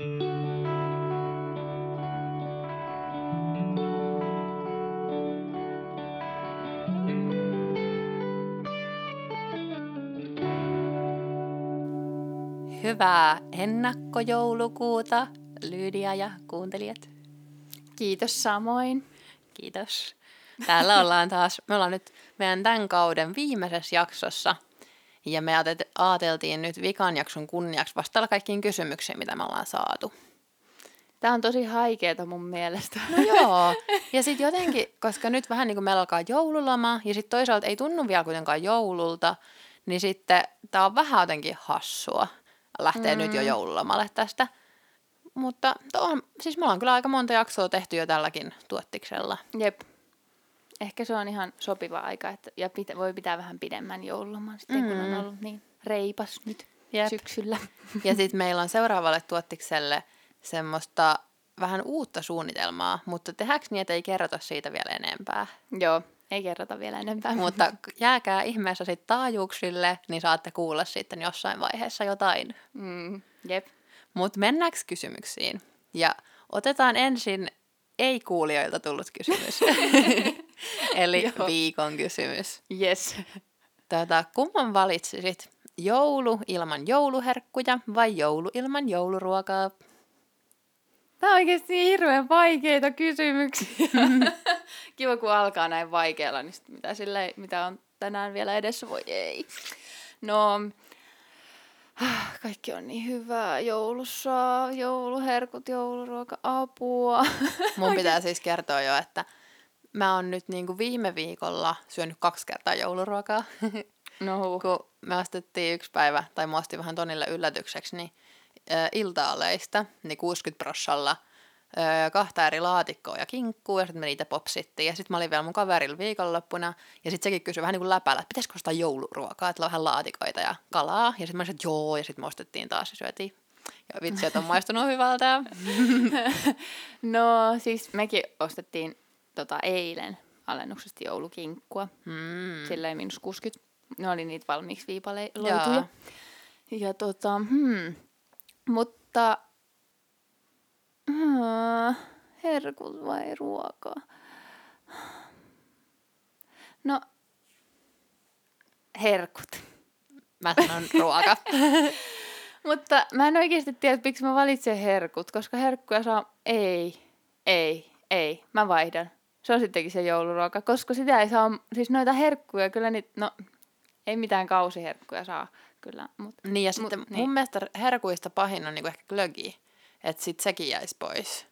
Hyvää ennakkojoulukuuta, Lydia ja kuuntelijat. Kiitos samoin. Kiitos. Täällä ollaan taas, me ollaan nyt meidän tämän kauden viimeisessä jaksossa. Ja me ajateltiin nyt vikan jakson kunniaksi vastailla kaikkiin kysymyksiin, mitä me ollaan saatu. Tämä on tosi haikeeta mun mielestä. No joo. Ja sitten jotenkin, koska nyt vähän niin kuin meillä alkaa joululoma, ja sitten toisaalta ei tunnu vielä kuitenkaan joululta, niin sitten tämä on vähän jotenkin hassua lähtee mm. nyt jo mm. joululomalle tästä. Mutta on, siis me ollaan kyllä aika monta jaksoa tehty jo tälläkin tuottiksella. Jep. Ehkä se on ihan sopiva aika, että, ja pitä, voi pitää vähän pidemmän joululoman sitten, mm. kun on mm. ollut niin reipas nyt Jep. syksyllä. Ja sitten meillä on seuraavalle tuottikselle semmoista vähän uutta suunnitelmaa, mutta tehdäänkö niin, että ei kerrota siitä vielä enempää? Joo, ei kerrota vielä enempää. Mutta jääkää ihmeessä sitten taajuuksille, niin saatte kuulla sitten jossain vaiheessa jotain. Mm, jep. Mutta mennäänkö kysymyksiin? Ja otetaan ensin ei-kuulijoilta tullut kysymys. Eli viikon kysymys. Yes. Tätä, kumman valitsisit? Joulu ilman jouluherkkuja vai joulu ilman jouluruokaa? Tämä on oikeasti hirveän vaikeita kysymyksiä. Kiva, kun alkaa näin vaikealla, niin mitä, sille, mitä on tänään vielä edessä, voi ei. No, kaikki on niin hyvää. Joulussa, jouluherkut, jouluruoka, apua. Mun pitää siis kertoa jo, että mä oon nyt niin kuin viime viikolla syönyt kaksi kertaa jouluruokaa. No. Kun me ostettiin yksi päivä, tai mä ostin vähän Tonille yllätykseksi, niin äh, iltaaleista, niin 60 prossalla äh, kahta eri laatikkoa ja kinkkuu, ja sitten me niitä popsittiin. Ja sitten mä olin vielä mun kaverilla viikonloppuna, ja sitten sekin kysyi vähän niin kuin läpällä, että pitäisikö ostaa jouluruokaa, että vähän laatikoita ja kalaa. Ja sitten mä sanoin, että joo, ja sitten me ostettiin taas ja syötiin. Ja vitsi, että on maistunut hyvältä. no siis mekin ostettiin tota, eilen alennuksesta joulukinkkua. Hmm. Silleen minus 60. Ne oli niitä valmiiksi viipaloituja. Ja tota, hmm, mutta uh, herkut vai ruoka? No, herkut. Mä sanon ruoka. Mutta mä en oikeasti tiedä, miksi mä valitsen herkut, koska herkkuja saa... Ei, ei, ei. Mä vaihdan. Se on sittenkin se jouluruoka, koska sitä ei saa... Siis noita herkkuja kyllä niitä... No, ei mitään kausiherkkuja saa kyllä. Mut, niin ja sitten mut, mun niin. mielestä herkuista pahin on niinku ehkä glögi, että sit sekin jäisi pois.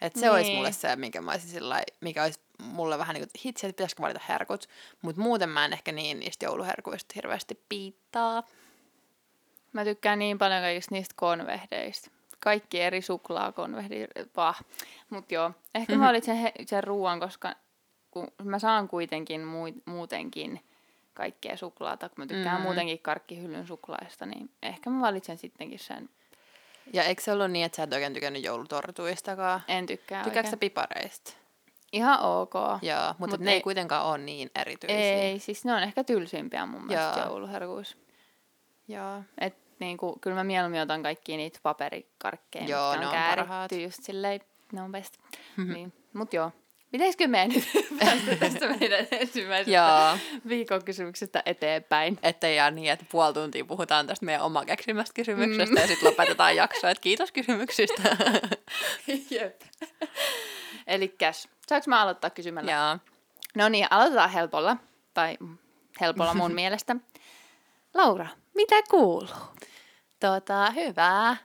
Että se niin. olisi mulle se, minkä mä olisin sillai, mikä olisi mulle vähän niin kuin hitsi, että pitäisikö valita herkut. Mutta muuten mä en ehkä niin niistä jouluherkuista hirveästi piittaa. Mä tykkään niin paljon kaikista niistä konvehdeista. Kaikki eri suklaakonvehdit, vah. Mut joo, ehkä mm-hmm. mä valitsen he, sen ruoan, koska kun mä saan kuitenkin muutenkin kaikkea suklaata, kun mä tykkään mm. muutenkin karkkihyllyn suklaista, niin ehkä mä valitsen sittenkin sen. Ja eikö se ollut niin, että sä et oikein tykännyt joulutortuistakaan? En tykkää Tykkääkö sä pipareista? Ihan ok. Joo, mutta Mut ne ei, ei kuitenkaan ole niin erityisiä. Ei, siis ne on ehkä tylsimpiä mun mielestä jouluherkuissa. Joo. Et niinku, kyllä mä mieluummin otan kaikki niitä paperikarkkeja, joo, mitkä on, on kääritty just silleen, ne on best. niin. Mut joo, Pitäisikö me nyt päästä tästä meidän ensimmäisestä viikon kysymyksestä eteenpäin? Että jää niin, että puoli tuntia puhutaan tästä meidän oma keksimästä kysymyksestä mm. ja sitten lopetetaan jaksoa, että kiitos kysymyksistä. Jep. Elikkäs, saanko mä aloittaa kysymällä? Joo. No niin, aloitetaan helpolla, tai helpolla mun mielestä. Laura, mitä kuuluu? Tota, hyvää.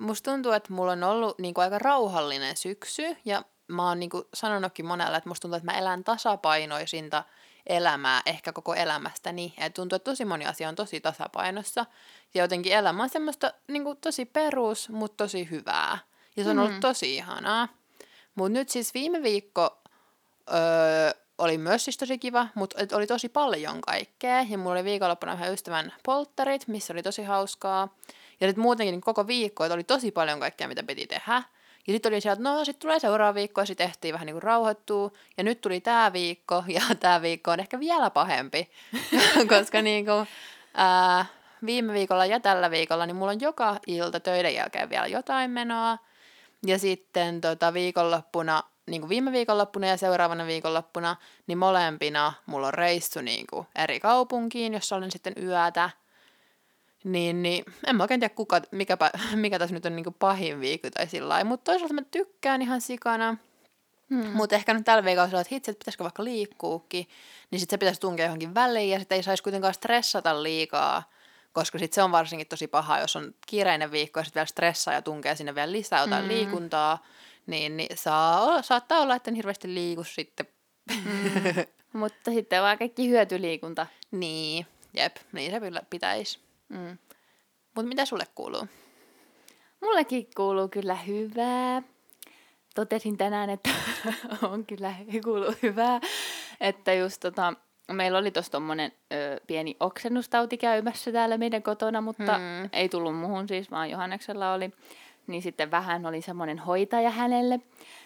Musta tuntuu, että mulla on ollut niin kuin aika rauhallinen syksy ja mä oon niinku sanonutkin monelle, että musta tuntuu, että mä elän tasapainoisinta elämää ehkä koko elämästäni. Ja tuntuu, että tosi moni asia on tosi tasapainossa. Ja jotenkin elämä on semmoista niinku tosi perus, mutta tosi hyvää. Ja se on mm. ollut tosi ihanaa. Mutta nyt siis viime viikko öö, oli myös siis tosi kiva, mutta oli tosi paljon kaikkea. Ja mulla oli viikonloppuna vähän ystävän polttarit, missä oli tosi hauskaa. Ja nyt muutenkin koko viikko, että oli tosi paljon kaikkea, mitä piti tehdä. Ja sitten oli sieltä, että no sitten tulee seuraava viikko ja sitten ehtii vähän niin kuin rauhoittua. Ja nyt tuli tämä viikko ja tämä viikko on ehkä vielä pahempi, koska niin kuin, ää, viime viikolla ja tällä viikolla, niin mulla on joka ilta töiden jälkeen vielä jotain menoa. Ja sitten tota, viikonloppuna, niin kuin viime viikonloppuna ja seuraavana viikonloppuna, niin molempina mulla on reissu niin kuin eri kaupunkiin, jossa olen sitten yötä. Niin, niin en mä oikein tiedä, kuka, mikä, mikä tässä nyt on niin kuin pahin viikko tai sillä lailla. Mutta toisaalta mä tykkään ihan sikana. Hmm. Mutta ehkä nyt tällä viikolla että hitsi, että pitäisikö vaikka liikkuukin, niin sitten se pitäisi tunkea johonkin väliin ja sitten ei saisi kuitenkaan stressata liikaa, koska sitten se on varsinkin tosi paha, jos on kiireinen viikko ja sitten vielä stressaa ja tunkee sinne vielä lisää jotain hmm. liikuntaa, niin, niin saa, saattaa olla, että en hirveästi liiku sitten. Hmm. Mutta sitten vaan kaikki hyötyliikunta. Niin, jep, niin se kyllä pitäisi. Mm. Mutta mitä sulle kuuluu? Mullekin kuuluu kyllä hyvää totesin tänään, että on kyllä kuuluu hyvää, että just tota, meillä oli tuossa tommonen ö, pieni oksennustauti käymässä täällä meidän kotona, mutta hmm. ei tullut muuhun siis, vaan Johanneksella oli. Niin sitten vähän oli semmoinen hoitaja hänelle,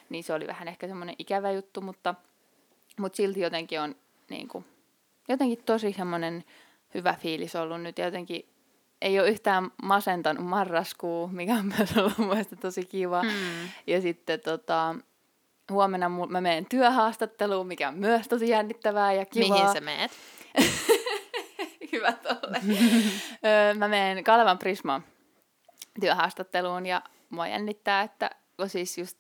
niin se oli vähän ehkä semmoinen ikävä juttu, mutta, mutta silti jotenkin on niin kuin, jotenkin tosi semmoinen hyvä fiilis ollut nyt jotenkin ei ole yhtään masentanut marraskuu, mikä on myös ollut mielestäni tosi kiva. Hmm. Ja sitten tota, huomenna mä menen työhaastatteluun, mikä on myös tosi jännittävää ja kivaa. Mihin sä meet? Hyvä tolle. mä menen Kalevan Prisma työhaastatteluun ja mua jännittää, että siis just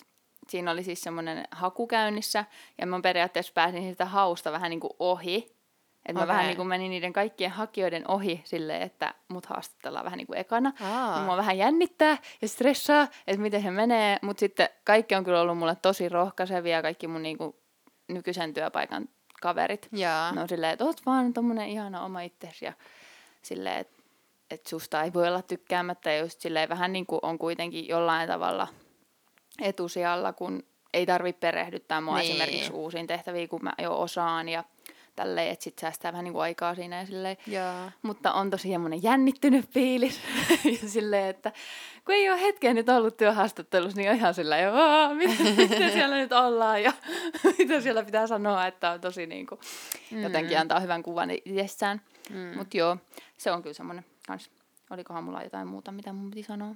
siinä oli siis semmoinen haku käynnissä ja mä periaatteessa pääsin siitä hausta vähän niin kuin ohi. Että okay. mä vähän niin kuin menin niiden kaikkien hakijoiden ohi silleen, että mut haastattellaan vähän niin kuin ekana. Aa. Mua vähän jännittää ja stressaa, että miten se menee. Mutta sitten kaikki on kyllä ollut mulle tosi rohkaisevia, kaikki mun niin kuin nykyisen työpaikan kaverit. Jaa. Ne on silleen, että oot vaan tommonen ihana oma itsesi ja silleen, että et susta ei voi olla tykkäämättä. Ja just silleen vähän niin kuin on kuitenkin jollain tavalla etusijalla, kun ei tarvitse perehdyttää mua niin. esimerkiksi uusiin tehtäviin, kun mä jo osaan ja tälleen, että sit säästää vähän niinku aikaa siinä ja silleen. Jaa. Mutta on tosi semmoinen jännittynyt fiilis ja silleen, että kun ei ole hetkeä nyt ollut työhaastattelussa, niin on ihan silleen, miten, miten siellä nyt ollaan ja mitä siellä pitää sanoa, että on tosi niinku, mm. jotenkin antaa hyvän kuvan itsessään. Mm. Mutta joo, se on kyllä semmoinen kans. Olikohan mulla jotain muuta, mitä mun piti sanoa?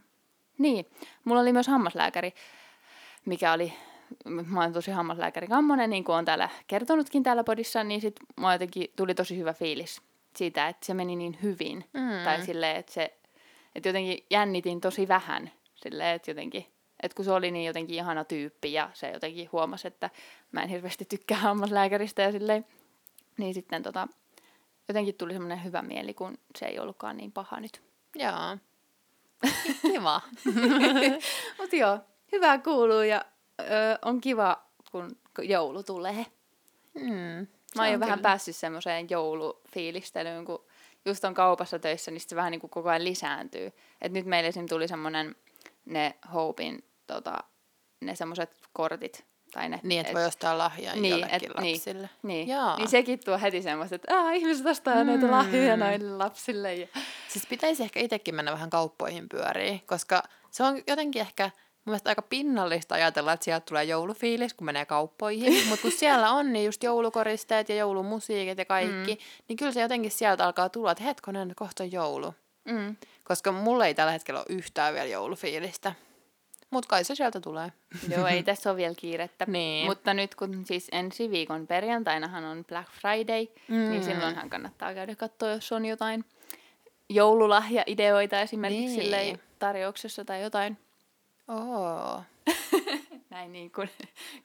Niin, mulla oli myös hammaslääkäri, mikä oli mä oon tosi hammaslääkäri Kammonen, niin kuin on täällä kertonutkin täällä podissa, niin sit mä jotenkin tuli tosi hyvä fiilis siitä, että se meni niin hyvin. Mm. Tai silleen, että se, että jotenkin jännitin tosi vähän. Silleen, että jotenkin, että kun se oli niin jotenkin ihana tyyppi ja se jotenkin huomasi, että mä en hirveästi tykkää hammaslääkäristä ja silleen, niin sitten tota, jotenkin tuli semmoinen hyvä mieli, kun se ei ollutkaan niin paha nyt. Joo. Kiva. Mutta joo, hyvää kuuluu ja ö, on kiva, kun joulu tulee. Mm, Mä oon jo vähän päässyt semmoiseen joulufiilistelyyn, kun just on kaupassa töissä, niin se vähän niin kuin koko ajan lisääntyy. Et nyt meille esim. tuli semmoinen ne Hopein tota, ne semmoiset kortit. Tai ne, niin, että et, voi ostaa lahjaa niin, jollekin et, niin, lapsille. Niin, niin. niin sekin tuo heti semmoista, että Aa, ihmiset ostaa mm. noita lahjoja noille lapsille. Ja... Siis pitäisi ehkä itsekin mennä vähän kauppoihin pyöriin, koska se on jotenkin ehkä mun mielestä aika pinnallista ajatella, että sieltä tulee joulufiilis, kun menee kauppoihin. Mutta kun siellä on niin just joulukoristeet ja joulumusiikit ja kaikki, mm. niin kyllä se jotenkin sieltä alkaa tulla, että hetkonen, kohta on joulu. Mm. Koska mulla ei tällä hetkellä ole yhtään vielä joulufiilistä. Mutta kai se sieltä tulee. Joo, ei tässä ole vielä kiirettä. niin. Mutta nyt kun siis ensi viikon perjantainahan on Black Friday, mm. niin silloinhan kannattaa käydä katsoa, jos on jotain joululahja-ideoita esimerkiksi niin. tarjouksessa tai jotain. Oo. Näin niin kuin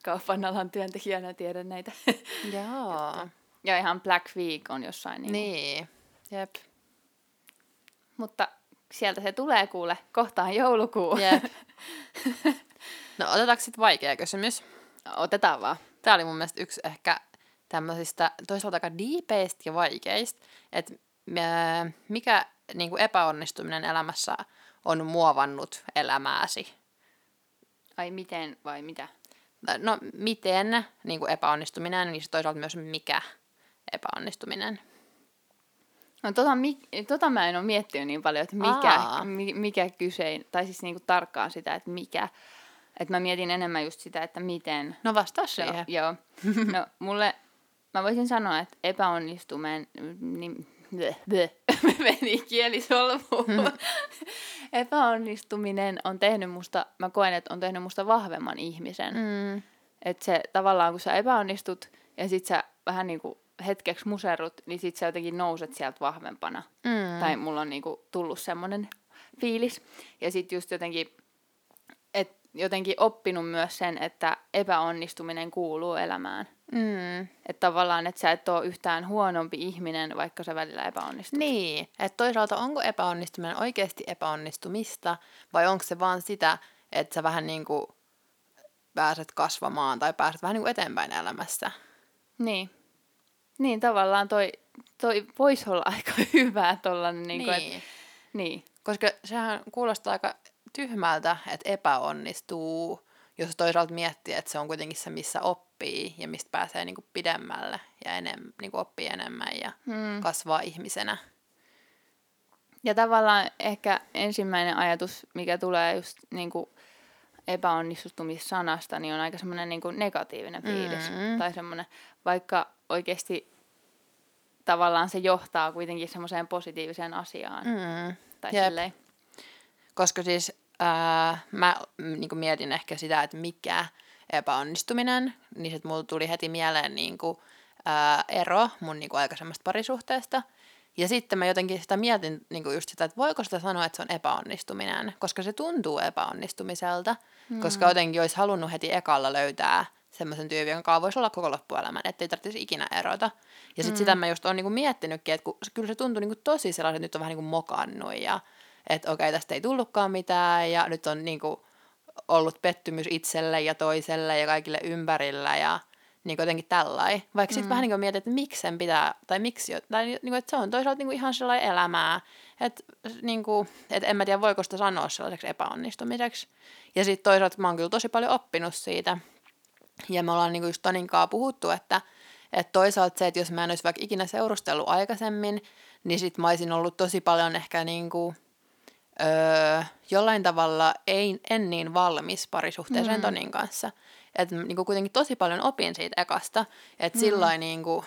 kaupan alan työntekijänä tiedän näitä. Joo. ja ihan Black Week on jossain. Niin. niin. Jep. Mutta sieltä se tulee kuule. Kohtaan joulukuu. Jep. no otetaanko sitten vaikea kysymys? Otetaan vaan. Tämä oli mun mielestä yksi ehkä tämmöisistä toisaalta aika diipeistä ja vaikeista, että mikä niin kuin epäonnistuminen elämässä on muovannut elämääsi Ai miten vai mitä? No miten niin kuin epäonnistuminen, niin se toisaalta myös mikä epäonnistuminen. No tota, mi, tota mä en ole miettinyt niin paljon, että mikä, mi, mikä kysein, tai siis niinku tarkkaan sitä, että mikä. Että mä mietin enemmän just sitä, että miten. No vastaa siihen. Joo. No mulle, mä voisin sanoa, että epäonnistuminen, niin bleh, bleh, meni kieli solmuun. Mm. Epäonnistuminen on tehnyt musta, mä koen, että on tehnyt musta vahvemman ihmisen. Mm. Että se tavallaan, kun sä epäonnistut ja sit sä vähän niinku hetkeksi muserrut, niin sit sä jotenkin nouset sieltä vahvempana. Mm. Tai mulla on niinku tullut semmoinen fiilis. Ja sit just jotenkin, et jotenkin oppinut myös sen, että epäonnistuminen kuuluu elämään. Mm. Että tavallaan, että sä et ole yhtään huonompi ihminen, vaikka sä välillä epäonnistut. Niin, että toisaalta onko epäonnistuminen oikeasti epäonnistumista vai onko se vaan sitä, että sä vähän niin kuin pääset kasvamaan tai pääset vähän niin kuin eteenpäin elämässä. Niin. Niin, tavallaan toi, toi voisi olla aika hyvää tollanen, niin, kuin, niin. et, niin. Koska sehän kuulostaa aika tyhmältä, että epäonnistuu, jos toisaalta miettii, että se on kuitenkin se, missä oppii ja mistä pääsee niin kuin pidemmälle ja enem, niin kuin oppii enemmän ja Hmm. kasvaa ihmisenä. Ja tavallaan ehkä ensimmäinen ajatus, mikä tulee just niin kuin epäonnistumissanasta, niin on aika semmoinen niin kuin negatiivinen fiilis. Mm. Tai semmoinen, vaikka oikeasti tavallaan se johtaa kuitenkin semmoiseen positiiviseen asiaan. Mm. Tai Jep. silleen. Koska siis ää, mä niin mietin ehkä sitä, että mikä epäonnistuminen, niin sitten mulla tuli heti mieleen niin kuin, ää, ero mun niin kuin aikaisemmasta parisuhteesta. Ja sitten mä jotenkin sitä mietin niin kuin just sitä, että voiko sitä sanoa, että se on epäonnistuminen, koska se tuntuu epäonnistumiselta, mm. koska jotenkin olisi halunnut heti ekalla löytää semmoisen tyypin, jonka voisi olla koko loppuelämän, ettei tarvitsisi ikinä erota. Ja sitten mm. sitä mä just oon niinku miettinytkin, että kun, kyllä se tuntui niinku tosi sellaiset, että nyt on vähän niinku mokannut ja että okei, tästä ei tullutkaan mitään ja nyt on niinku ollut pettymys itselle ja toiselle ja kaikille ympärillä ja niin jotenkin tällainen. Vaikka sitten Mm. vähän niin mietin, että miksi sen pitää, tai miksi, jo- tai niin kuin, että se on toisaalta niin kuin ihan sellainen elämää, että niin kuin, että en mä tiedä voiko sitä sanoa sellaiseksi epäonnistumiseksi. Ja sitten toisaalta mä oon kyllä tosi paljon oppinut siitä. Ja me ollaan niin kuin just Toninkaan puhuttu, että, että toisaalta se, että jos mä en olisi vaikka ikinä seurustellut aikaisemmin, niin sit mä olisin ollut tosi paljon ehkä niin kuin, öö, jollain tavalla ei, en niin valmis parisuhteeseen Mm. Tonin kanssa. Että niin kuin kuitenkin tosi paljon opin siitä ekasta, että mm. sillä niin kuin,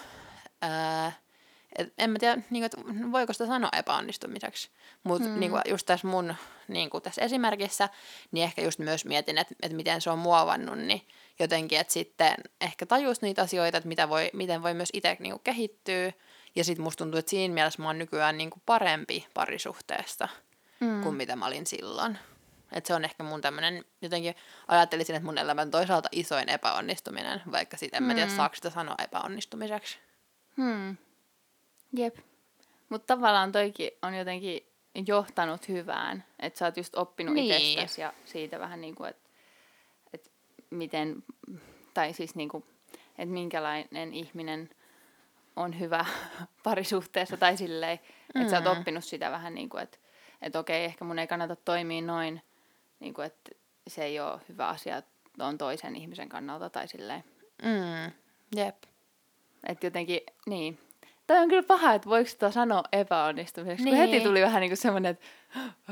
öö, et en mä tiedä, niin kuin, että voiko sitä sanoa epäonnistumiseksi. Mutta Mm. niin kuin just tässä mun niin kuin tässä esimerkissä, niin ehkä just myös mietin, että, että miten se on muovannut, niin jotenkin, että sitten ehkä tajus niitä asioita, että mitä voi, miten voi myös itse niin kuin kehittyä. Ja sitten musta tuntuu, että siinä mielessä mä oon nykyään niin kuin parempi parisuhteesta Mm. kuin mitä mä olin silloin. Et se on ehkä mun tämmönen, jotenkin ajattelisin, että mun elämän toisaalta isoin epäonnistuminen, vaikka sitten en mä tiedä, Mm. saako sitä sanoa epäonnistumiseksi. Hmm. Jep. Mutta tavallaan toikin on jotenkin johtanut hyvään, että sä oot just oppinut Niin. itsestäsi ja siitä vähän niin kuin, että et miten, tai siis niin kuin, että minkälainen ihminen on hyvä parisuhteessa tai silleen, että sä oot Mm. oppinut sitä vähän niin kuin, että että okei, ehkä mun ei kannata toimia noin, niin kuin, että se ei ole hyvä asia tuon toisen ihmisen kannalta tai silleen. Mm, jep. Että jotenkin, niin. Toi on kyllä paha, että voiko sitä sanoa epäonnistumiseksi. Niin. Kun Niin. heti tuli vähän niin kuin semmoinen, että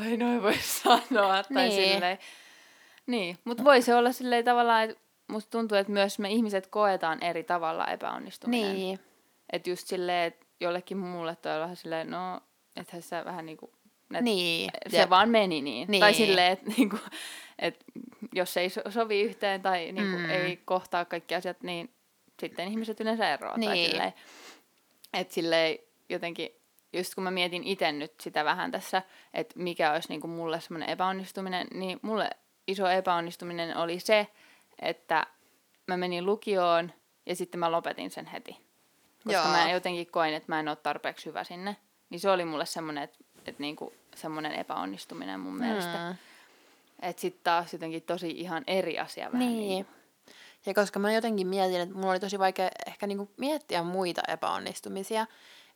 ei noin voi sanoa. Tai Niin. silleen. Niin, mutta voi se olla silleen tavallaan, että musta tuntuu, että myös me ihmiset koetaan eri tavalla epäonnistuminen. Niin. Että just silleen, että jollekin muulle toi on vähän silleen, no, että sä vähän niin kuin, et Niin. se jep. vaan meni niin. Niin. Tai silleen, että niinku, et jos ei so- sovi yhteen tai niinku Mm. ei kohtaa kaikki asiat, niin sitten ihmiset yleensä eroaa. Tai Niin. silleen, että silleen jotenkin, just kun mä mietin itse nyt sitä vähän tässä, että mikä olisi niinku mulle semmoinen epäonnistuminen, niin mulle iso epäonnistuminen oli se, että mä menin lukioon ja sitten mä lopetin sen heti. Koska Joo. mä jotenkin koin, että mä en ole tarpeeksi hyvä sinne. Niin se oli mulle semmoinen, että, että niinku, semmoinen epäonnistuminen mun mielestä. Mm. Että sitten taas jotenkin tosi ihan eri asia vähän. Niin. Ja koska mä jotenkin mietin, että mulla oli tosi vaikea ehkä niinku miettiä muita epäonnistumisia,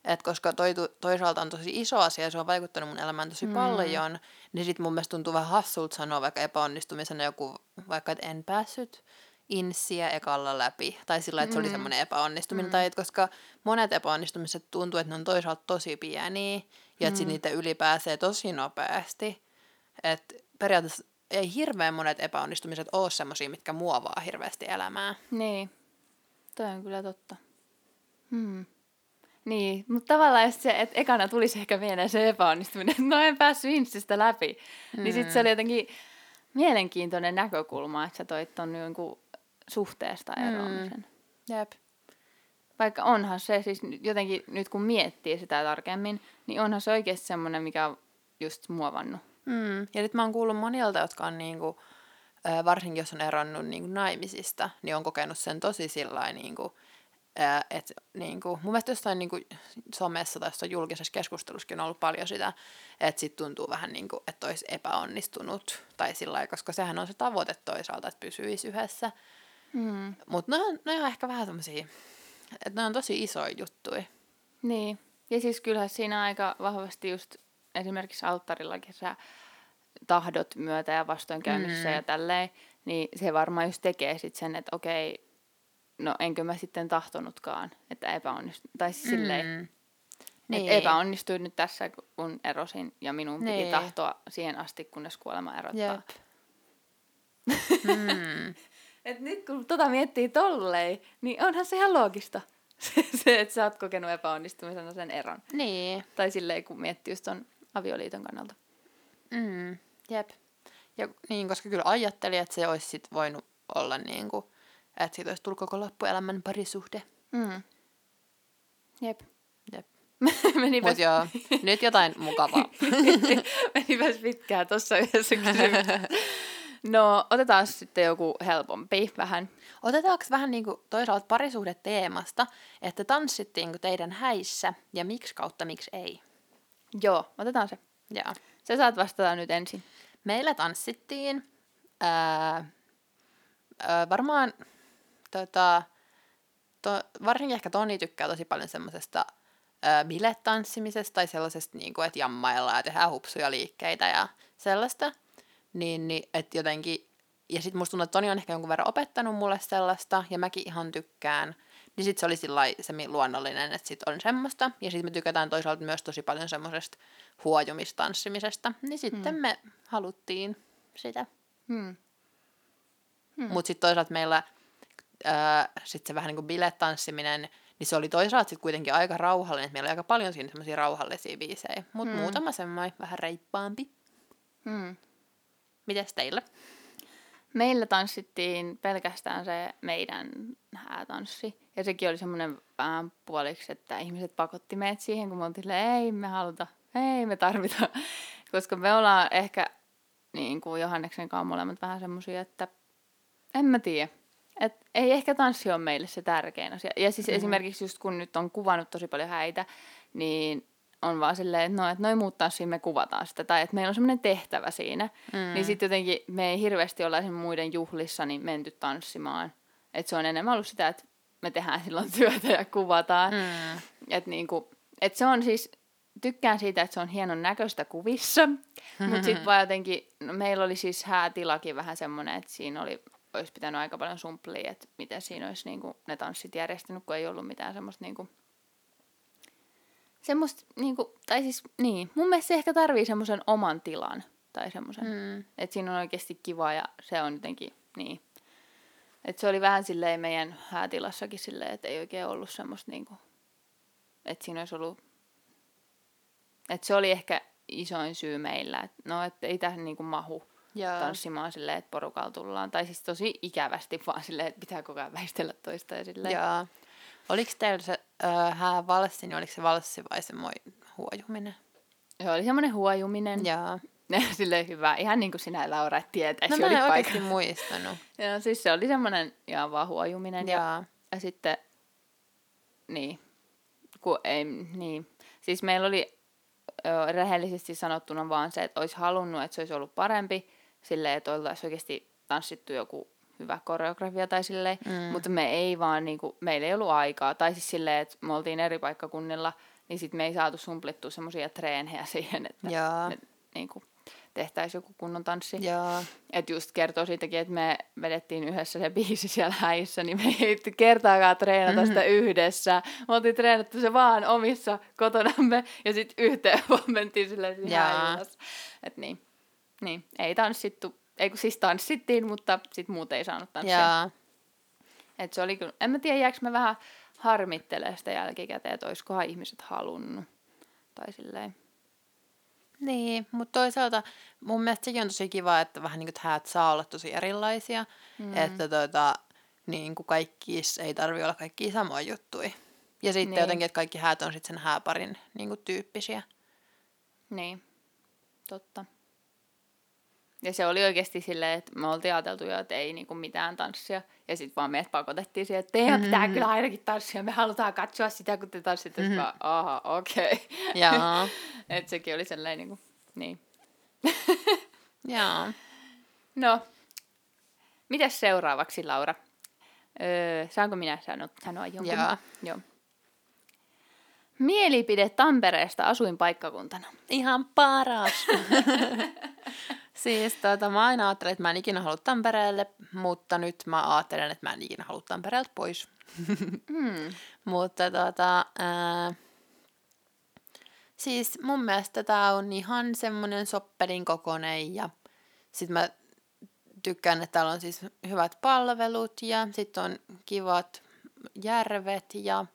että koska toi, toisaalta on tosi iso asia ja se on vaikuttanut mun elämään tosi Mm. paljon, niin sit mun mielestä tuntuu vähän hassulta sanoa vaikka epäonnistumisena joku, vaikka että en päässyt insiä ekalla läpi, tai sillä että se oli Mm. semmoinen epäonnistuminen, Mm. tai että koska monet epäonnistumiset tuntuu, että ne on toisaalta tosi pieniä, ja että Mm. niitä yli pääsee tosi nopeasti, että periaatteessa ei hirveän monet epäonnistumiset ole semmoisia, mitkä muovaa hirveästi elämää. Niin. Toi on kyllä totta. Hmm. Niin, mutta tavallaan just se, että ekana tulisi ehkä mieleen se epäonnistuminen, että no en päässyt Instistä läpi. Mm. Niin sitten se oli jotenkin mielenkiintoinen näkökulma, että sä toit ton niinku suhteesta eroamisen. Mm. Jep. Vaikka onhan se siis jotenkin, nyt kun miettii sitä tarkemmin, niin onhan se oikeasti semmoinen, mikä on just muovannut. Mm. Ja nyt mä oon kuullut monilta, jotka on niinku, varsinkin jos on eronnut niinku naimisista, niin on kokenut sen tosi sillä niinku, että niinku, mun mielestä jostain niinku, somessa tai jostain julkisessa keskustelussakin on ollut paljon sitä, että sit tuntuu vähän niin kuin, että olisi epäonnistunut. Tai sillä koska sehän on se tavoite toisaalta, että pysyisi yhdessä. Mm. Mutta ne on, ne on ehkä vähän tämmöisiä, että ne on tosi isoja juttuja. Niin. Ja siis kyllähän siinä aika vahvasti just esimerkiksi alttarillakin sä tahdot myötä ja vastoinkäynnissä mm. ja tälleen, niin se varmaan just tekee sitten sen, että okei, no enkö mä sitten tahtonutkaan, että epäonnistu. Tai siis mm. silleen, niin. että epäonnistuin nyt tässä, kun erosin ja minun niin. piti tahtoa siihen asti, kunnes kuolema erottaa. Mm. Et nyt kun tota miettii tolleen, niin onhan se ihan loogista. se, että sä oot kokenut epäonnistumisena sen eron. Niin. Tai silleen, kun miettii just ton avioliiton kannalta. Mm, jep. Ja niin, koska kyllä ajattelin, että se olisi sit voinut olla niin kuin, että siitä olisi tullut koko loppuelämän parisuhde. Mm. Jep. Jep. Menipäs... Mut joo, nyt jotain mukavaa. Menipäs pitkään tuossa yhdessä No, otetaan sitten joku helpompi vähän. Otetaanko vähän niin kuin toisaalta parisuhdeteemasta, että tanssittiinko teidän häissä ja miksi kautta miksi ei? Joo, otetaan se. Joo. Se saat vastata nyt ensin. Meillä tanssittiin ää, ää, varmaan tota, to, varsinkin ehkä Toni tykkää tosi paljon semmoisesta biletanssimisesta tai sellaisesta, niin kuin, että jammaillaan ja tehdään hupsuja liikkeitä ja sellaista. Niin, niin että jotenkin, ja sitten musta tuntuu, että Toni on ehkä jonkun verran opettanut mulle sellaista, ja mäkin ihan tykkään. Niin sitten se oli sillä se luonnollinen, että sit on semmoista. Ja sitten me tykätään toisaalta myös tosi paljon semmoisesta huojumistanssimisesta. Niin sitten hmm. me haluttiin sitä. Hmm. Hmm. Mutta sitten toisaalta meillä äh, sit se vähän niin kuin biletanssiminen, niin se oli toisaalta sitten kuitenkin aika rauhallinen. Meillä oli aika paljon siinä semmoisia rauhallisia biisejä. Mutta hmm. muutama semmoinen vähän reippaampi. Hmm. Mites teillä? Meillä tanssittiin pelkästään se meidän häätanssi. Ja sekin oli semmoinen vähän puoliksi, että ihmiset pakotti meidät siihen, kun me oltiin ei me haluta, ei me tarvita. Koska me ollaan ehkä, niin kuin Johanneksen kanssa molemmat vähän semmoisia, että en mä tiedä. Et ei ehkä tanssi ole meille se tärkein asia. Ja siis mm. esimerkiksi just kun nyt on kuvannut tosi paljon häitä, niin on vaan silleen, että no, että noin muut tanssiin me kuvataan sitä, tai että meillä on semmoinen tehtävä siinä. Mm. Niin sitten jotenkin me ei hirveästi olla muiden juhlissa niin menty tanssimaan. Että se on enemmän ollut sitä, että me tehdään silloin työtä ja kuvataan. Mm. Että niinku, et se on siis, tykkään siitä, että se on hienon näköistä kuvissa, mutta sitten vaan jotenkin, no meillä oli siis häätilakin vähän semmoinen, että siinä oli, olisi pitänyt aika paljon sumplia, että miten siinä olisi niinku ne tanssit järjestänyt, kun ei ollut mitään semmoista niinku, semmoista, niinku, tai siis niin, mun mielestä se ehkä tarvii semmoisen oman tilan, tai semmoisen, mm. että siinä on oikeasti kiva ja se on jotenkin, niin. Että se oli vähän silleen meidän häätilassakin silleen, että ei oikein ollut semmoista niinku, että siinä olisi ollut, että se oli ehkä isoin syy meillä, että no, että ei tähän niinku mahu Joo. tanssimaan silleen, että porukalla tullaan. Tai siis tosi ikävästi vaan silleen, että pitää koko ajan väistellä toista ja silleen. Joo. Oliko teillä se äh, hää valssi, niin oliko se valssi vai semmoinen huojuminen? Se oli semmoinen huojuminen. Joo. Silleen hyvä. Ihan niin kuin sinä Laura et tietäisi. No mä en oikeasti muistanut. Joo, siis se oli semmoinen ihan vaan huojuminen. Ja, ja sitten, niin, kun ei, niin. Siis meillä oli ö, rehellisesti sanottuna vaan se, että olisi halunnut, että se olisi ollut parempi. Silleen, että oltaisiin oikeasti tanssittu joku hyvä koreografia tai silleen, mm. mutta me ei vaan, niinku, meillä ei ollut aikaa. Tai siis silleen, että me oltiin eri paikkakunnilla, niin sitten me ei saatu sumplittua semmoisia treenejä siihen, että me, niinku, tehtäisiin joku kunnon tanssi. Että just kertoo siitäkin, että me vedettiin yhdessä se biisi siellä häissä, niin me ei kertaakaan treenata mm-hmm. sitä yhdessä. Me oltiin treenattu se vaan omissa kotonamme ja sitten yhteen vaan mentiin silleen siinä Että niin, niin, ei tanssittu ei kun siis tanssittiin, mutta sit muut ei saanut tanssia. Jaa. Et se oli kyllä, en mä tiedä, jääkö me vähän harmittelee sitä jälkikäteen, että olisikohan ihmiset halunnut. Tai silleen. Niin, mutta toisaalta mun mielestä sekin on tosi kiva, että vähän niin kuin häät saa olla tosi erilaisia. Mm. Että tota, niin kuin kaikki ei tarvi olla kaikki samoja juttuja. Ja sitten niin. jotenkin, että kaikki häät on sitten sen hääparin niin kuin tyyppisiä. Niin, totta. Ja se oli oikeasti silleen, että me oltiin ajateltu jo, että ei niinku mitään tanssia. Ja sitten vaan meidät pakotettiin siihen, että teidän mm-hmm. pitää kyllä ainakin tanssia. Me halutaan katsoa sitä, kun te tanssitte. Mm-hmm. Vaan, aha, okei. Okay. että sekin oli sellainen niinku, niin. Jaa. No, mitäs seuraavaksi, Laura? Öö, saanko minä sanoa, sanoa jonkun? Jaa. Joo. Mielipide Tampereesta asuinpaikkakuntana. Ihan paras. siis tota, mä aina ajattelin, että mä en ikinä halua Tampereelle, mutta nyt mä ajattelen, että mä en ikinä halua Tampereelta pois. mm. mutta tota, ää, siis mun mielestä tää on ihan semmonen sopperin kokonen ja sit mä tykkään, että täällä on siis hyvät palvelut ja sitten on kivat järvet ja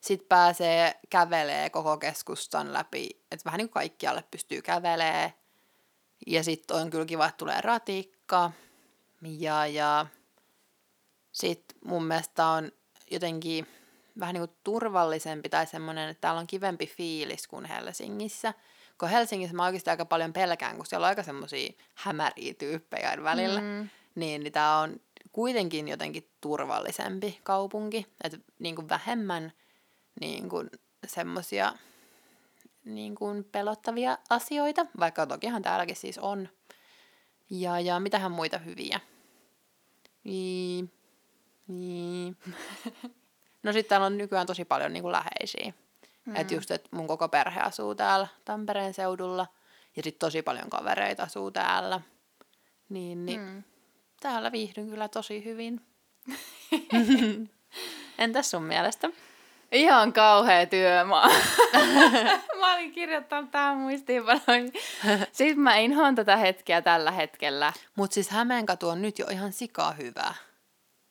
sitten pääsee kävelee koko keskustan läpi, että vähän niin kuin kaikkialle pystyy kävelee. Ja sitten on kyllä kiva, että tulee ratikka. Ja, ja sitten mun mielestä on jotenkin vähän niin kuin turvallisempi tai semmoinen, että täällä on kivempi fiilis kuin Helsingissä. Kun Helsingissä mä oikeasti aika paljon pelkään, kun siellä on aika semmoisia hämäriä tyyppejä välillä. Mm. Niin, niin tää on kuitenkin jotenkin turvallisempi kaupunki. Että niin kuin vähemmän niin kuin semmoisia niin kuin pelottavia asioita, vaikka tokihan täälläkin siis on. Ja, ja mitähän muita hyviä. Niin. Niin. No sitten täällä on nykyään tosi paljon niin kuin läheisiä. Mm. Että just, että mun koko perhe asuu täällä Tampereen seudulla. Ja sitten tosi paljon kavereita asuu täällä. Niin, niin mm. täällä viihdyn kyllä tosi hyvin. Entäs sun mielestä? Ihan kauhea työmaa. mä olin kirjoittanut tähän muistiinpanoihin. Siis mä inhoan tätä hetkeä tällä hetkellä. Mut siis Hämeenkatu on nyt jo ihan sikaa hyvää.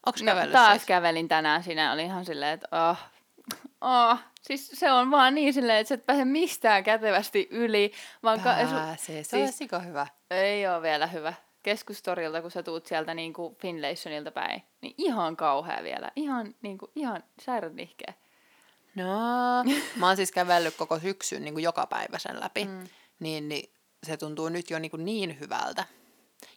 Onks no, taas siis? kävelin tänään siinä. Oli ihan silleen, että oh, oh. Siis se on vaan niin silleen, että sä et pääse mistään kätevästi yli. Vaan Pääsee, ka- se on siis, sika hyvä. Ei ole vielä hyvä keskustorilta, kun sä tuut sieltä niin kuin Finlaysonilta päin, niin ihan kauhea vielä. Ihan, niin kuin, ihan sairaan nihkeä. No, mä oon siis kävellyt koko syksyn niin kuin joka päivä sen läpi, mm. niin, niin se tuntuu nyt jo niin, kuin niin hyvältä.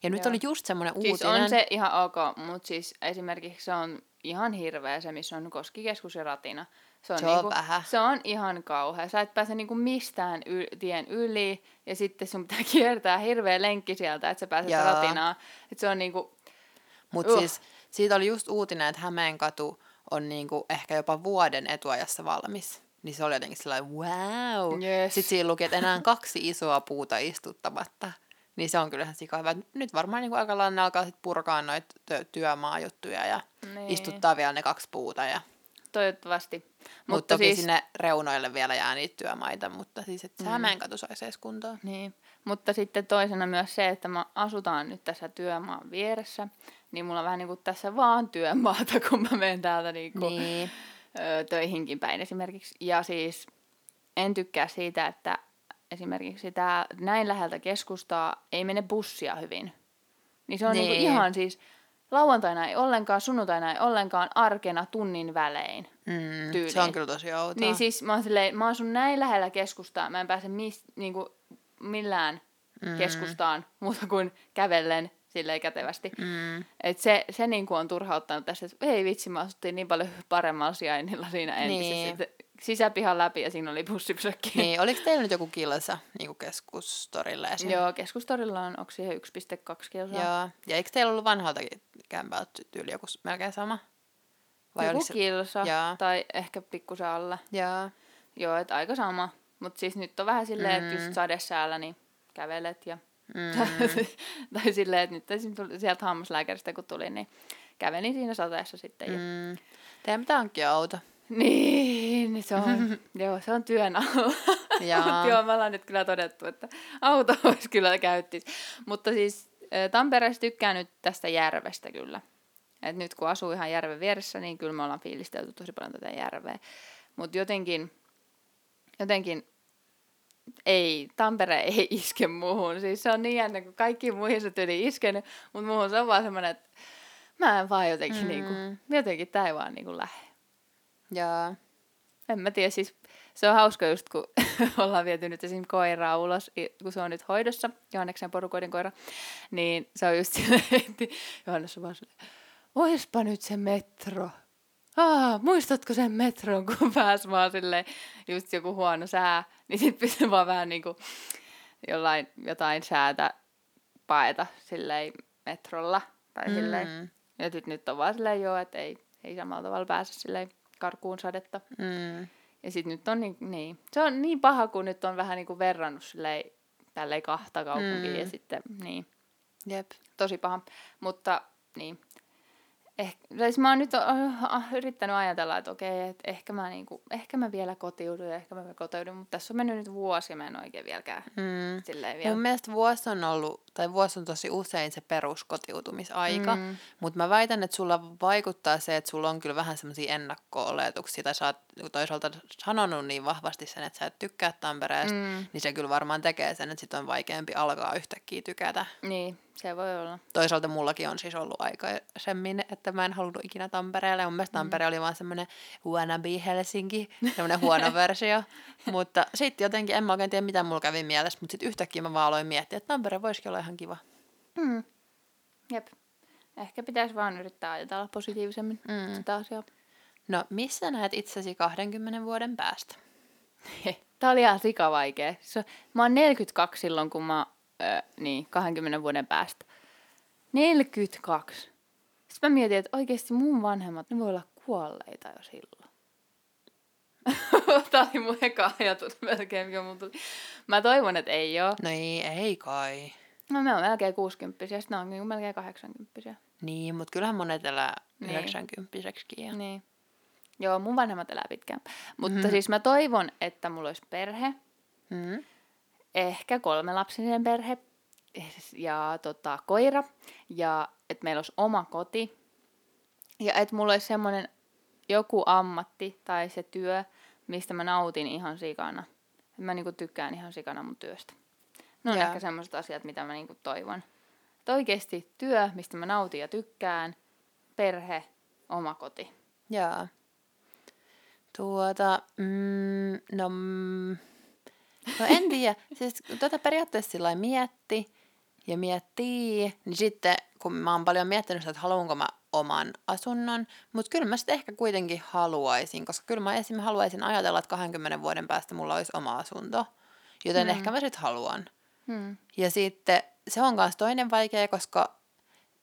Ja nyt Joo. oli just semmoinen uutinen. Siis on se ihan ok, mutta siis esimerkiksi se on ihan hirveä se, missä on Koskikeskus ja Ratina. Se on, se on niinku, vähän. Se on ihan kauhea. Sä et pääse niinku mistään y- tien yli ja sitten sun pitää kiertää hirveä lenkki sieltä, että sä pääset Joo. Ratinaan. Et se on niinku... Mutta uh. siis siitä oli just uutinen, että Hämeenkatu on niinku ehkä jopa vuoden etuajassa valmis. Niin se oli jotenkin sellainen wow. Yes. Sitten siinä luki, että enää kaksi isoa puuta istuttamatta. Niin se on kyllä ihan sika hyvä. Nyt varmaan niin aika lailla alkaa sit purkaa noita työmaajuttuja ja niin. istuttaa vielä ne kaksi puuta. Ja... Toivottavasti. Mutta, mutta toki siis... sinne reunoille vielä jää niitä työmaita, mutta siis että mm. Hämeenkatu saisi edes kuntoon. Niin. Mutta sitten toisena myös se, että me asutaan nyt tässä työmaan vieressä, niin mulla on vähän niin kuin tässä vaan työmaata, kun mä menen täältä niin kuin, niin. Ö, töihinkin päin esimerkiksi. Ja siis en tykkää siitä, että esimerkiksi tää, näin läheltä keskustaa ei mene bussia hyvin. Niin se on niin. Niinku ihan siis lauantaina ei ollenkaan, sunnuntaina ei ollenkaan, arkena tunnin välein. Mm, se on kyllä tosi outoa. Niin siis mä oon, silleen, mä asun näin lähellä keskustaa, mä en pääse mis, niinku, millään mm. keskustaan muuta kuin kävellen silleen kätevästi. Mm. Et se, se niinku on turhauttanut tässä, että ei vitsi, me asuttiin niin paljon paremmalla sijainnilla siinä entisessä. Niin. Sisäpihan läpi ja siinä oli bussipysäkki. Niin, oliko teillä nyt joku kilsa niin keskustorille? Esim? Joo, keskustorilla on, onko siihen 1,2 kilsaa? Joo, ja eikö teillä ollut vanhaltakin kämpää tyyli joku melkein sama? Vai joku se... kilsa, Jaa. tai ehkä pikkusen alle. Joo. Joo, että aika sama. Mutta siis nyt on vähän silleen, mm. että just sadesäällä niin kävelet ja Mm. tai silleen, että nyt esimerkiksi sieltä hammaslääkäristä kun tulin, niin kävelin siinä sateessa sitten. Ja... Mm. Teidän pitää hankkia auto. Niin, niin se on, joo, se on työn alla. joo, me ollaan nyt kyllä todettu, että auto olisi kyllä käyttis. Mutta siis Tampereessa tykkään nyt tästä järvestä kyllä. Et nyt kun asuu ihan järven vieressä, niin kyllä me ollaan fiilistelty tosi paljon tätä järveä. Mutta jotenkin, jotenkin ei, Tampere ei iske muuhun. Siis se on niin jännä, kun kaikki muihin se tyyli iskenyt, mutta muuhun se on vaan semmoinen, että mä en vaan jotenkin, mm. niinku, jotenkin tää ei vaan niinku lähde. Jaa. En mä tiedä, siis se on hauska just, kun ollaan viety nyt esim. koiraa ulos, kun se on nyt hoidossa, Johanneksen porukoiden koira, niin se on just silleen, että Johannes on vaan silleen, oispa nyt se metro. Ah, muistatko sen metron, kun pääs vaan silleen, just joku huono sää, niin sit pystyy vaan vähän niinku jollain, jotain säätä paeta silleen metrolla. Tai mm. silleen. Ja sit nyt on vaan silleen joo, että ei, ei samalla tavalla pääse silleen karkuun sadetta. Mm. Ja sit nyt on niin, niin, se on niin paha, kun nyt on vähän niinku verrannut silleen, tälleen kahta kaupunkia mm. ja sitten niin. Jep. Tosi paha. Mutta niin, Eh, siis mä oon nyt yrittänyt ajatella, että okei, että ehkä mä, niinku, ehkä mä vielä kotiudun ja ehkä mä vielä kotiudun, mutta tässä on mennyt nyt vuosi mä en oikein vieläkään mm. silleen vielä. Mun mielestä vuosi on ollut, tai vuosi on tosi usein se peruskotiutumisaika, mm. mutta mä väitän, että sulla vaikuttaa se, että sulla on kyllä vähän semmoisia ennakko-oletuksia, tai sä oot toisaalta sanonut niin vahvasti sen, että sä et tykkää Tampereesta, mm. niin se kyllä varmaan tekee sen, että sit on vaikeampi alkaa yhtäkkiä tykätä. Niin, se voi olla. Toisaalta mullakin on siis ollut aikaisemmin, että mä en halunnut ikinä Tampereelle. Mun mielestä mm. Tampere oli vaan semmoinen wannabe Helsinki, semmoinen huono versio. mutta sitten jotenkin, en mä oikein tiedä mitä mulla kävi mielessä, mutta sitten yhtäkkiä mä vaan aloin miettiä, että Tampere voisikin olla ihan kiva. Mm. Jep. Ehkä pitäisi vaan yrittää ajatella positiivisemmin mm. sitä asiaa. No, missä näet itsesi 20 vuoden päästä? Tämä oli ihan sikavaikea. Mä oon 42 silloin, kun mä öö, niin, 20 vuoden päästä. 42. Sitten mä mietin, että oikeasti mun vanhemmat, ne voi olla kuolleita jo silloin. Tämä oli mun eka ajatus melkein, mikä mun tuli. Mä toivon, että ei oo. No ei, ei kai. No me on melkein 60 sitten ne on niin melkein 80 Niin, mutta kyllähän monet elää niin. 90 ja... Niin. Joo, mun vanhemmat elää pitkään. Mutta mm-hmm. siis mä toivon, että mulla olisi perhe. Mm-hmm ehkä kolmelapsinen perhe ja tota, koira ja että meillä olisi oma koti ja että mulla olisi semmoinen joku ammatti tai se työ, mistä mä nautin ihan sikana. Mä niinku tykkään ihan sikana mun työstä. Ne on ehkä semmoiset asiat, mitä mä niinku toivon. Että oikeasti työ, mistä mä nautin ja tykkään, perhe, oma koti. Joo. Tuota, mm, no mm, No en tiedä. Siis kun tätä periaatteessa sillä mietti ja miettii, niin sitten kun mä oon paljon miettinyt että haluanko mä oman asunnon, mutta kyllä mä sitten ehkä kuitenkin haluaisin, koska kyllä mä esimerkiksi haluaisin ajatella, että 20 vuoden päästä mulla olisi oma asunto, joten mm. ehkä mä sitten haluan. Mm. Ja sitten se on myös toinen vaikea, koska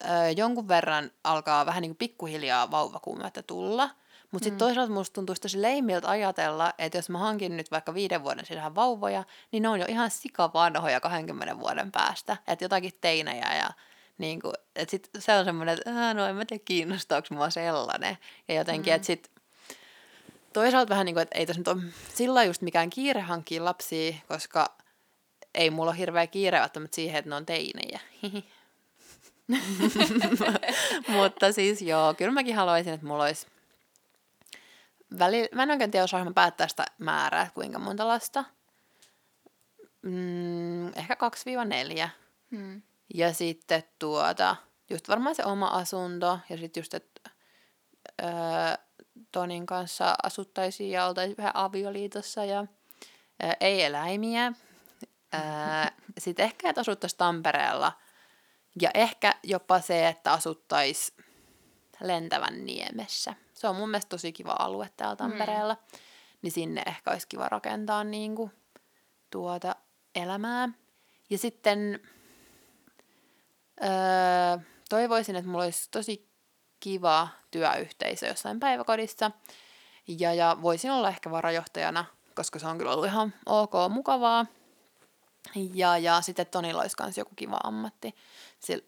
ö, jonkun verran alkaa vähän niin kuin pikkuhiljaa vauvakuumetta tulla, mutta sitten mm. toisaalta musta tuntuisi tosi leimiltä ajatella, että jos mä hankin nyt vaikka viiden vuoden sisään vauvoja, niin ne on jo ihan vanhoja 20 vuoden päästä. Että jotakin teinejä ja niin kuin, että sit se on semmoinen, että no en mä tiedä kiinnostaako mua sellainen. Ja jotenkin, mm. että sitten toisaalta vähän niin kuin, että ei tässä nyt ole sillä just mikään kiire hankkia lapsia, koska ei mulla ole hirveä kiire välttämättä siihen, että ne on teinejä. Mutta siis joo, kyllä mäkin haluaisin, että mulla olisi välillä, mä en oikein tiedä, osaanko päättää sitä määrää, kuinka monta lasta. Mm, ehkä 2-4. Hmm. Ja sitten tuota, just varmaan se oma asunto ja sitten just, että öö, Tonin kanssa asuttaisiin ja oltaisiin vähän avioliitossa ja öö, ei eläimiä. Öö, sitten ehkä, että asuttaisiin Tampereella ja ehkä jopa se, että asuttaisiin lentävän niemessä. Se on mun mielestä tosi kiva alue täällä mm. Tampereella. Mm. Niin sinne ehkä olisi kiva rakentaa niin kuin, tuota elämää. Ja sitten öö, toivoisin, että mulla olisi tosi kiva työyhteisö jossain päiväkodissa. Ja, ja voisin olla ehkä varajohtajana, koska se on kyllä ollut ihan ok, mukavaa. Ja, ja sitten Tonilla olisi myös joku kiva ammatti.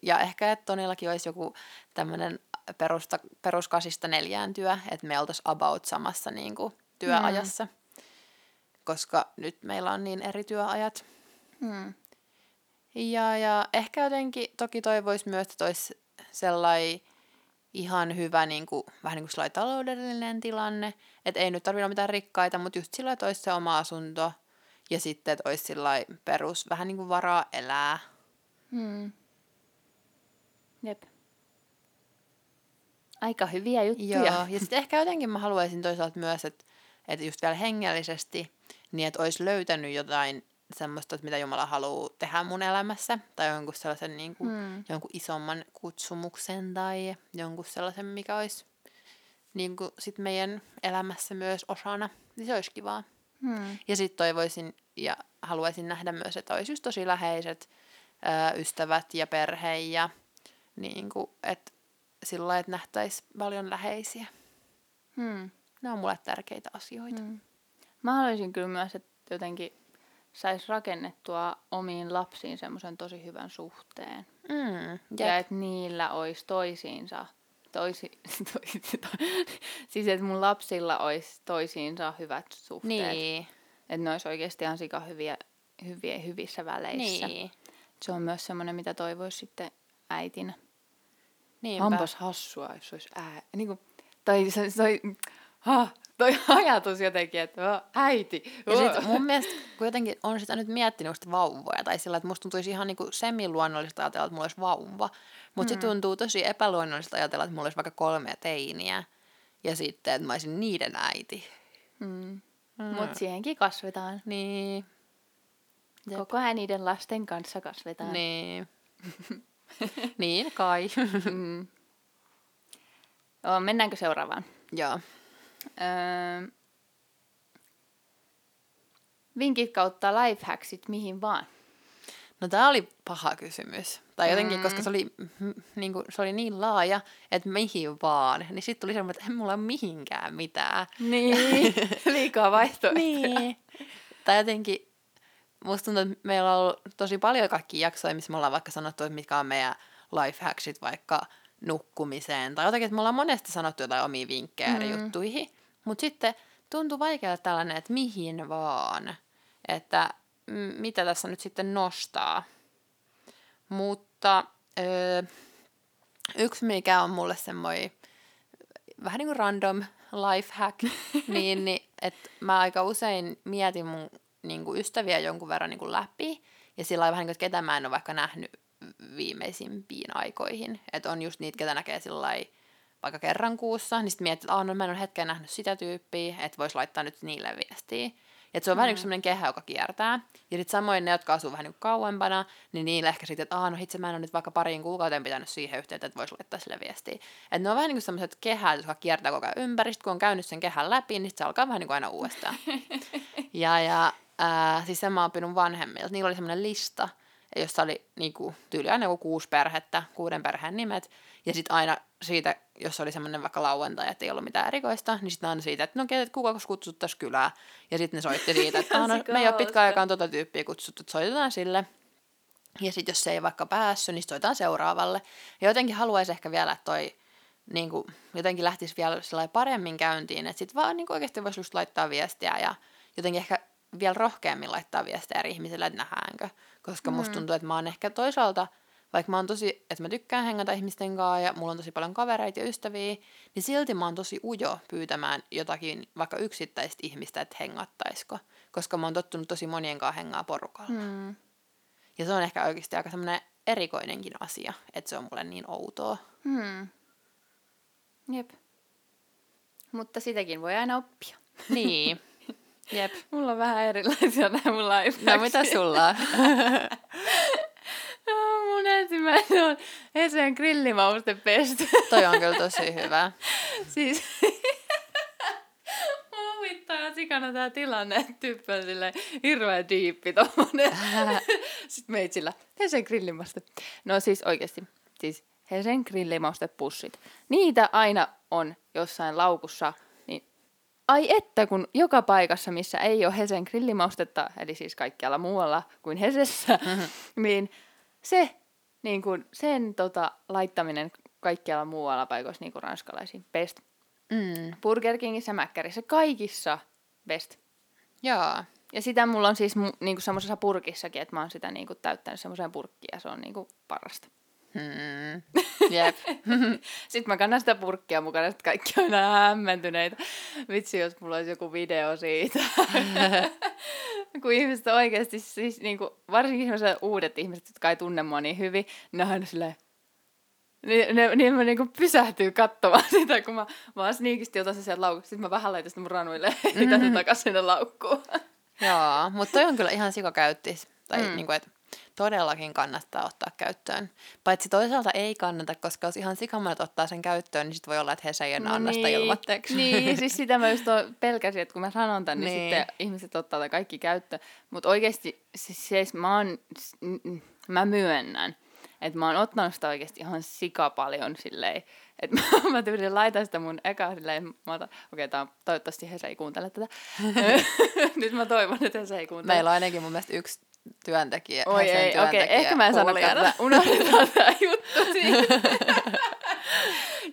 Ja ehkä, että Tonillakin olisi joku tämmöinen perusta, peruskasista neljään työ, että me oltaisiin about samassa niin kuin, työajassa, mm. koska nyt meillä on niin eri työajat. Mm. Ja, ja ehkä jotenkin toki toivoisi myös, että olisi sellainen ihan hyvä niin kuin, vähän niin kuin taloudellinen tilanne. Että ei nyt tarvitse olla mitään rikkaita, mutta just sillä, että olisi se oma asunto ja sitten, että olisi perus vähän niin kuin varaa elää. Hmm. Jep. Aika hyviä juttuja. Joo, ja sitten ehkä jotenkin mä haluaisin toisaalta myös, että, että just vielä hengellisesti, niin että olisi löytänyt jotain semmoista, että mitä Jumala haluaa tehdä mun elämässä, tai jonkun sellaisen niin kuin, hmm. jonkun isomman kutsumuksen tai jonkun sellaisen, mikä olisi niin kuin sit meidän elämässä myös osana, niin se olisi kivaa. Hmm. Ja sitten toivoisin ja haluaisin nähdä myös, että olisi just tosi läheiset ää, ystävät ja perhe ja niin kuin, että sillä lailla, että nähtäisiin paljon läheisiä. Hmm. Ne on mulle tärkeitä asioita. Hmm. Mä haluaisin kyllä myös, että jotenkin saisi rakennettua omiin lapsiin semmoisen tosi hyvän suhteen. Mm, ja että niillä olisi toisiinsa, toisi, toisi, to, siis että mun lapsilla olisi toisiinsa hyvät suhteet. Niin. Että ne olisi oikeasti ihan sika hyviä, hyviä, hyvissä väleissä. Niin. Se on myös semmoinen, mitä toivoisi sitten äitinä. Niinpä. Onpas hassua, jos olisi ää... Niin kuin, tai se, se, ha, toi ajatus jotenkin, että äiti. Ja sit mun mielestä, kun jotenkin on sitä nyt miettinyt sitä vauvoja, tai sillä, että musta tuntuisi ihan niinku semi-luonnollista ajatella, että mulla olisi vauva. Mutta mm. se tuntuu tosi epäluonnollista ajatella, että mulla olisi vaikka kolme teiniä. Ja sitten, että mä olisin niiden äiti. Mm. Mm. Mutta siihenkin kasvetaan. Niin. Jep. Koko ajan niiden lasten kanssa kasvetaan. Niin. niin, kai. mm. O, mennäänkö seuraavaan? Joo. Öö, vinkit kautta lifehacksit mihin vaan? No tämä oli paha kysymys. Tai jotenkin, mm. koska se oli, niin kuin, se oli niin laaja, että mihin vaan. Niin sitten tuli semmoinen, että ei mulla ole mihinkään mitään. Niin, liikaa vaihtoehtoja. niin. Tai jotenkin, musta tuntuu, että meillä on ollut tosi paljon kaikki jaksoja, missä me ollaan vaikka sanottu, että mitkä on meidän lifehacksit vaikka nukkumiseen. Tai jotenkin, että me ollaan monesti sanottu jotain omia vinkkejä mm. eri juttuihin. Mutta sitten tuntuu vaikealta tällainen, että mihin vaan. Että m- mitä tässä nyt sitten nostaa. Mutta öö, yksi, mikä on mulle semmoinen vähän niin kuin random life hack, niin, niin että mä aika usein mietin mun niin kuin ystäviä jonkun verran niin kuin läpi, ja sillä vähän niin kuin, että ketä mä en ole vaikka nähnyt viimeisimpiin aikoihin. Että on just niitä, ketä näkee sillä vaikka kerran kuussa, niin sitten miettii, että no mä en ole hetken nähnyt sitä tyyppiä, että voisi laittaa nyt niille viestiä. Ja se on mm. vähän kuin sellainen kehä, joka kiertää. Ja sitten samoin ne, jotka asuu vähän niin kauempana, niin niille ehkä sitten, että no itse mä en ole nyt vaikka pariin kuukauteen pitänyt siihen yhteyttä, että voisi laittaa sille viestiä. Että ne on vähän niin kuin sellaiset kehät, jotka kiertää koko ajan ympäristöä, kun on käynyt sen kehän läpi, niin se alkaa vähän niin kuin aina uudestaan. ja, ja äh, siis sen mä oon vanhemmilta. Niillä oli semmoinen lista, jossa oli niinku, tyyli aina joku kuusi perhettä, kuuden perheen nimet. Ja sitten aina siitä, jos oli semmoinen vaikka lauantai, että ei ollut mitään erikoista, niin sitten aina siitä, että no ketä, kuka kutsuttaisiin kylää. Ja sitten ne soitti siitä, että no, me ei ole pitkään aikaan tuota tyyppiä kutsuttu, että soitetaan sille. Ja sitten jos se ei vaikka päässyt, niin soitetaan seuraavalle. Ja jotenkin haluaisi ehkä vielä, että toi niin kuin, jotenkin lähtisi vielä paremmin käyntiin, että sitten vaan niin oikeasti voisi just laittaa viestiä ja jotenkin ehkä vielä rohkeammin laittaa viestejä eri ihmisille, että nähdäänkö. Koska mm. musta tuntuu, että mä oon ehkä toisaalta, vaikka mä oon tosi, että mä tykkään hengata ihmisten kanssa ja mulla on tosi paljon kavereita ja ystäviä, niin silti mä oon tosi ujo pyytämään jotakin vaikka yksittäistä ihmistä, että hengattaisiko. Koska mä oon tottunut tosi monien kanssa hengaa porukalla. Mm. Ja se on ehkä oikeasti aika semmoinen erikoinenkin asia, että se on mulle niin outoa. Hmm. Jep. Mutta sitäkin voi aina oppia. Niin. Jep. Mulla on vähän erilaisia nämä mun No mitä sulla on? no, mun ensimmäinen on Hesen grillimaustepesto. Toi on kyllä tosi hyvä. siis huvittaa sikana tää tilanne, että tyyppi on silleen hirveän diippi tommonen. Sitten meitsillä, Hesen grillimauste. No siis oikeesti, siis Hesen grillimaustepussit. Niitä aina on jossain laukussa ai että, kun joka paikassa, missä ei ole Hesen grillimaustetta, eli siis kaikkialla muualla kuin Hesessä, mm-hmm. niin se, niin kuin, sen tota, laittaminen kaikkialla muualla paikoissa niin kuin ranskalaisiin, best. Mm. Burger Kingissä, Mäkkärissä, kaikissa best. Joo. Ja sitä mulla on siis niin kuin semmoisessa purkissakin, että mä oon sitä niin kuin täyttänyt semmoiseen purkkiin ja se on niin kuin parasta. Hmm. Jep. Sitten mä kannan sitä purkkia mukana, että kaikki on aina hämmentyneitä. Vitsi, jos mulla olisi joku video siitä. kun ihmiset oikeasti, siis niin kuin, varsinkin sellaiset uudet ihmiset, jotka ei tunne mua niin hyvin, ne on aina silleen, niin, ne, niin mä niinku pysähtyy katsomaan sitä, kun mä vaan sniikisti otan se sieltä laukusta. Sitten mä vähän laitan sitä mun ranuille ja mm-hmm. takaisin sinne laukkuun. Joo, mutta toi on kyllä ihan sikakäyttis. Tai mm. niinku, että todellakin kannattaa ottaa käyttöön. Paitsi toisaalta ei kannata, koska jos ihan sikamonet ottaa sen käyttöön, niin sit voi olla, että he ei enää no anna sitä niin, ilmatteeksi. Niin, siis sitä mä just pelkäsin, että kun mä sanon tän, niin, niin sitten ihmiset ottaa kaikki käyttöön. Mutta oikeasti, siis, siis mä, oon, mä myönnän, että mä oon ottanut sitä oikeasti ihan sika paljon silleen, että mä, mä tyylin laitan sitä mun eka silleen, mä otan, okei, okay, toivottavasti he ei kuuntele tätä. Nyt mä toivon, että he ei kuuntele. Meillä on ainakin mun mielestä yksi työntekijä. Oi ei, okei, okay, ehkä mä en sano, että unohdetaan tämä juttu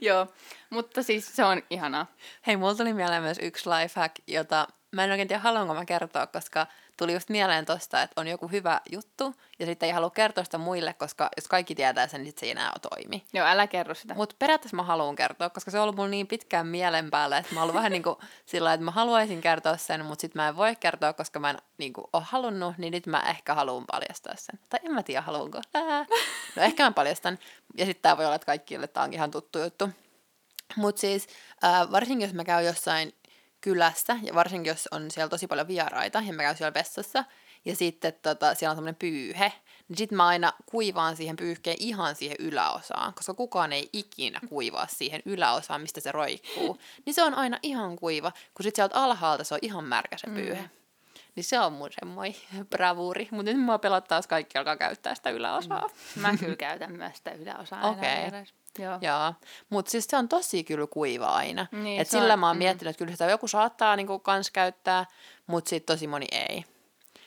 Joo, mutta siis se on ihanaa. Hei, mulla tuli mieleen myös yksi lifehack, jota mä en oikein tiedä haluanko mä kertoa, koska tuli just mieleen tosta, että on joku hyvä juttu, ja sitten ei halua kertoa sitä muille, koska jos kaikki tietää sen, niin sit se ei enää toimi. Joo, älä kerro sitä. Mutta periaatteessa mä haluan kertoa, koska se on ollut mulla niin pitkään mielen päällä, että mä oon vähän niin kuin sillä että mä haluaisin kertoa sen, mutta sitten mä en voi kertoa, koska mä en niin kuin, ole halunnut, niin nyt mä ehkä haluan paljastaa sen. Tai en mä tiedä, haluanko. Ää. No ehkä mä paljastan. Ja sitten tää voi olla, että kaikille tää onkin ihan tuttu juttu. Mutta siis äh, varsinkin jos mä käyn jossain kylässä, ja varsinkin jos on siellä tosi paljon vieraita, ja mä käyn siellä vessassa, ja sitten tota, siellä on semmoinen pyyhe, niin sitten mä aina kuivaan siihen pyyhkeen ihan siihen yläosaan, koska kukaan ei ikinä kuivaa siihen yläosaan, mistä se roikkuu. Niin se on aina ihan kuiva, kun sitten sieltä alhaalta se on ihan märkä se pyyhe. Mm. Niin se on mun semmoinen bravuuri. Mutta nyt mua pelottaa, jos kaikki alkaa käyttää sitä yläosaa. Mm. Mä kyllä käytän myös sitä yläosaa. Okei. Okay. Joo. Joo. Mutta siis se on tosi kyllä kuiva aina. Niin, Et sillä on, mä oon mm. miettinyt, että kyllä sitä joku saattaa niinku kans käyttää, mutta sitten tosi moni ei.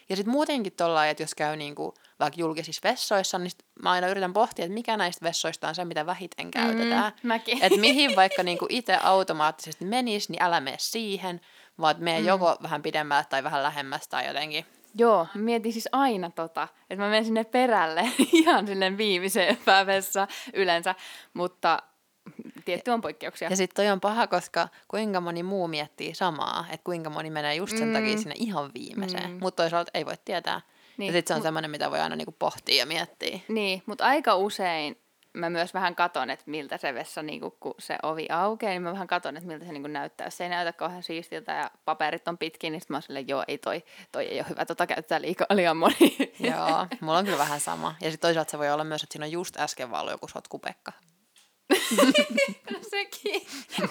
Ja sitten muutenkin tuolla, että jos käy niinku, vaikka julkisissa vessoissa, niin mä aina yritän pohtia, että mikä näistä vessoista on se, mitä vähiten käytetään. Mm, että mihin vaikka niinku itse automaattisesti menisi, niin älä mene siihen, vaan mene mm. joko vähän pidemmälle tai vähän lähemmäs tai jotenkin. Joo, mietin siis aina tota, että mä menen sinne perälle ihan sinne viimeiseen päivässä yleensä, mutta tietty on poikkeuksia. Ja sitten toi on paha, koska kuinka moni muu miettii samaa, että kuinka moni menee just sen mm. takia sinne ihan viimeiseen, mm. mutta toisaalta ei voi tietää. Niin. Ja sitten se on Mut... semmoinen, mitä voi aina niinku pohtia ja miettiä. Niin, mutta aika usein mä myös vähän katon, että miltä se vessa, niin kun se ovi aukeaa, niin mä vähän katon, että miltä se niin näyttää. Jos se ei näytä kauhean siistiltä ja paperit on pitkin, niin sitten mä oon silleen, joo, ei toi, toi ei ole hyvä, tota käyttää liikaa, liian moni. Joo, mulla on kyllä vähän sama. Ja sitten toisaalta se voi olla myös, että siinä on just äsken vaan joku sotkupekka. no sekin.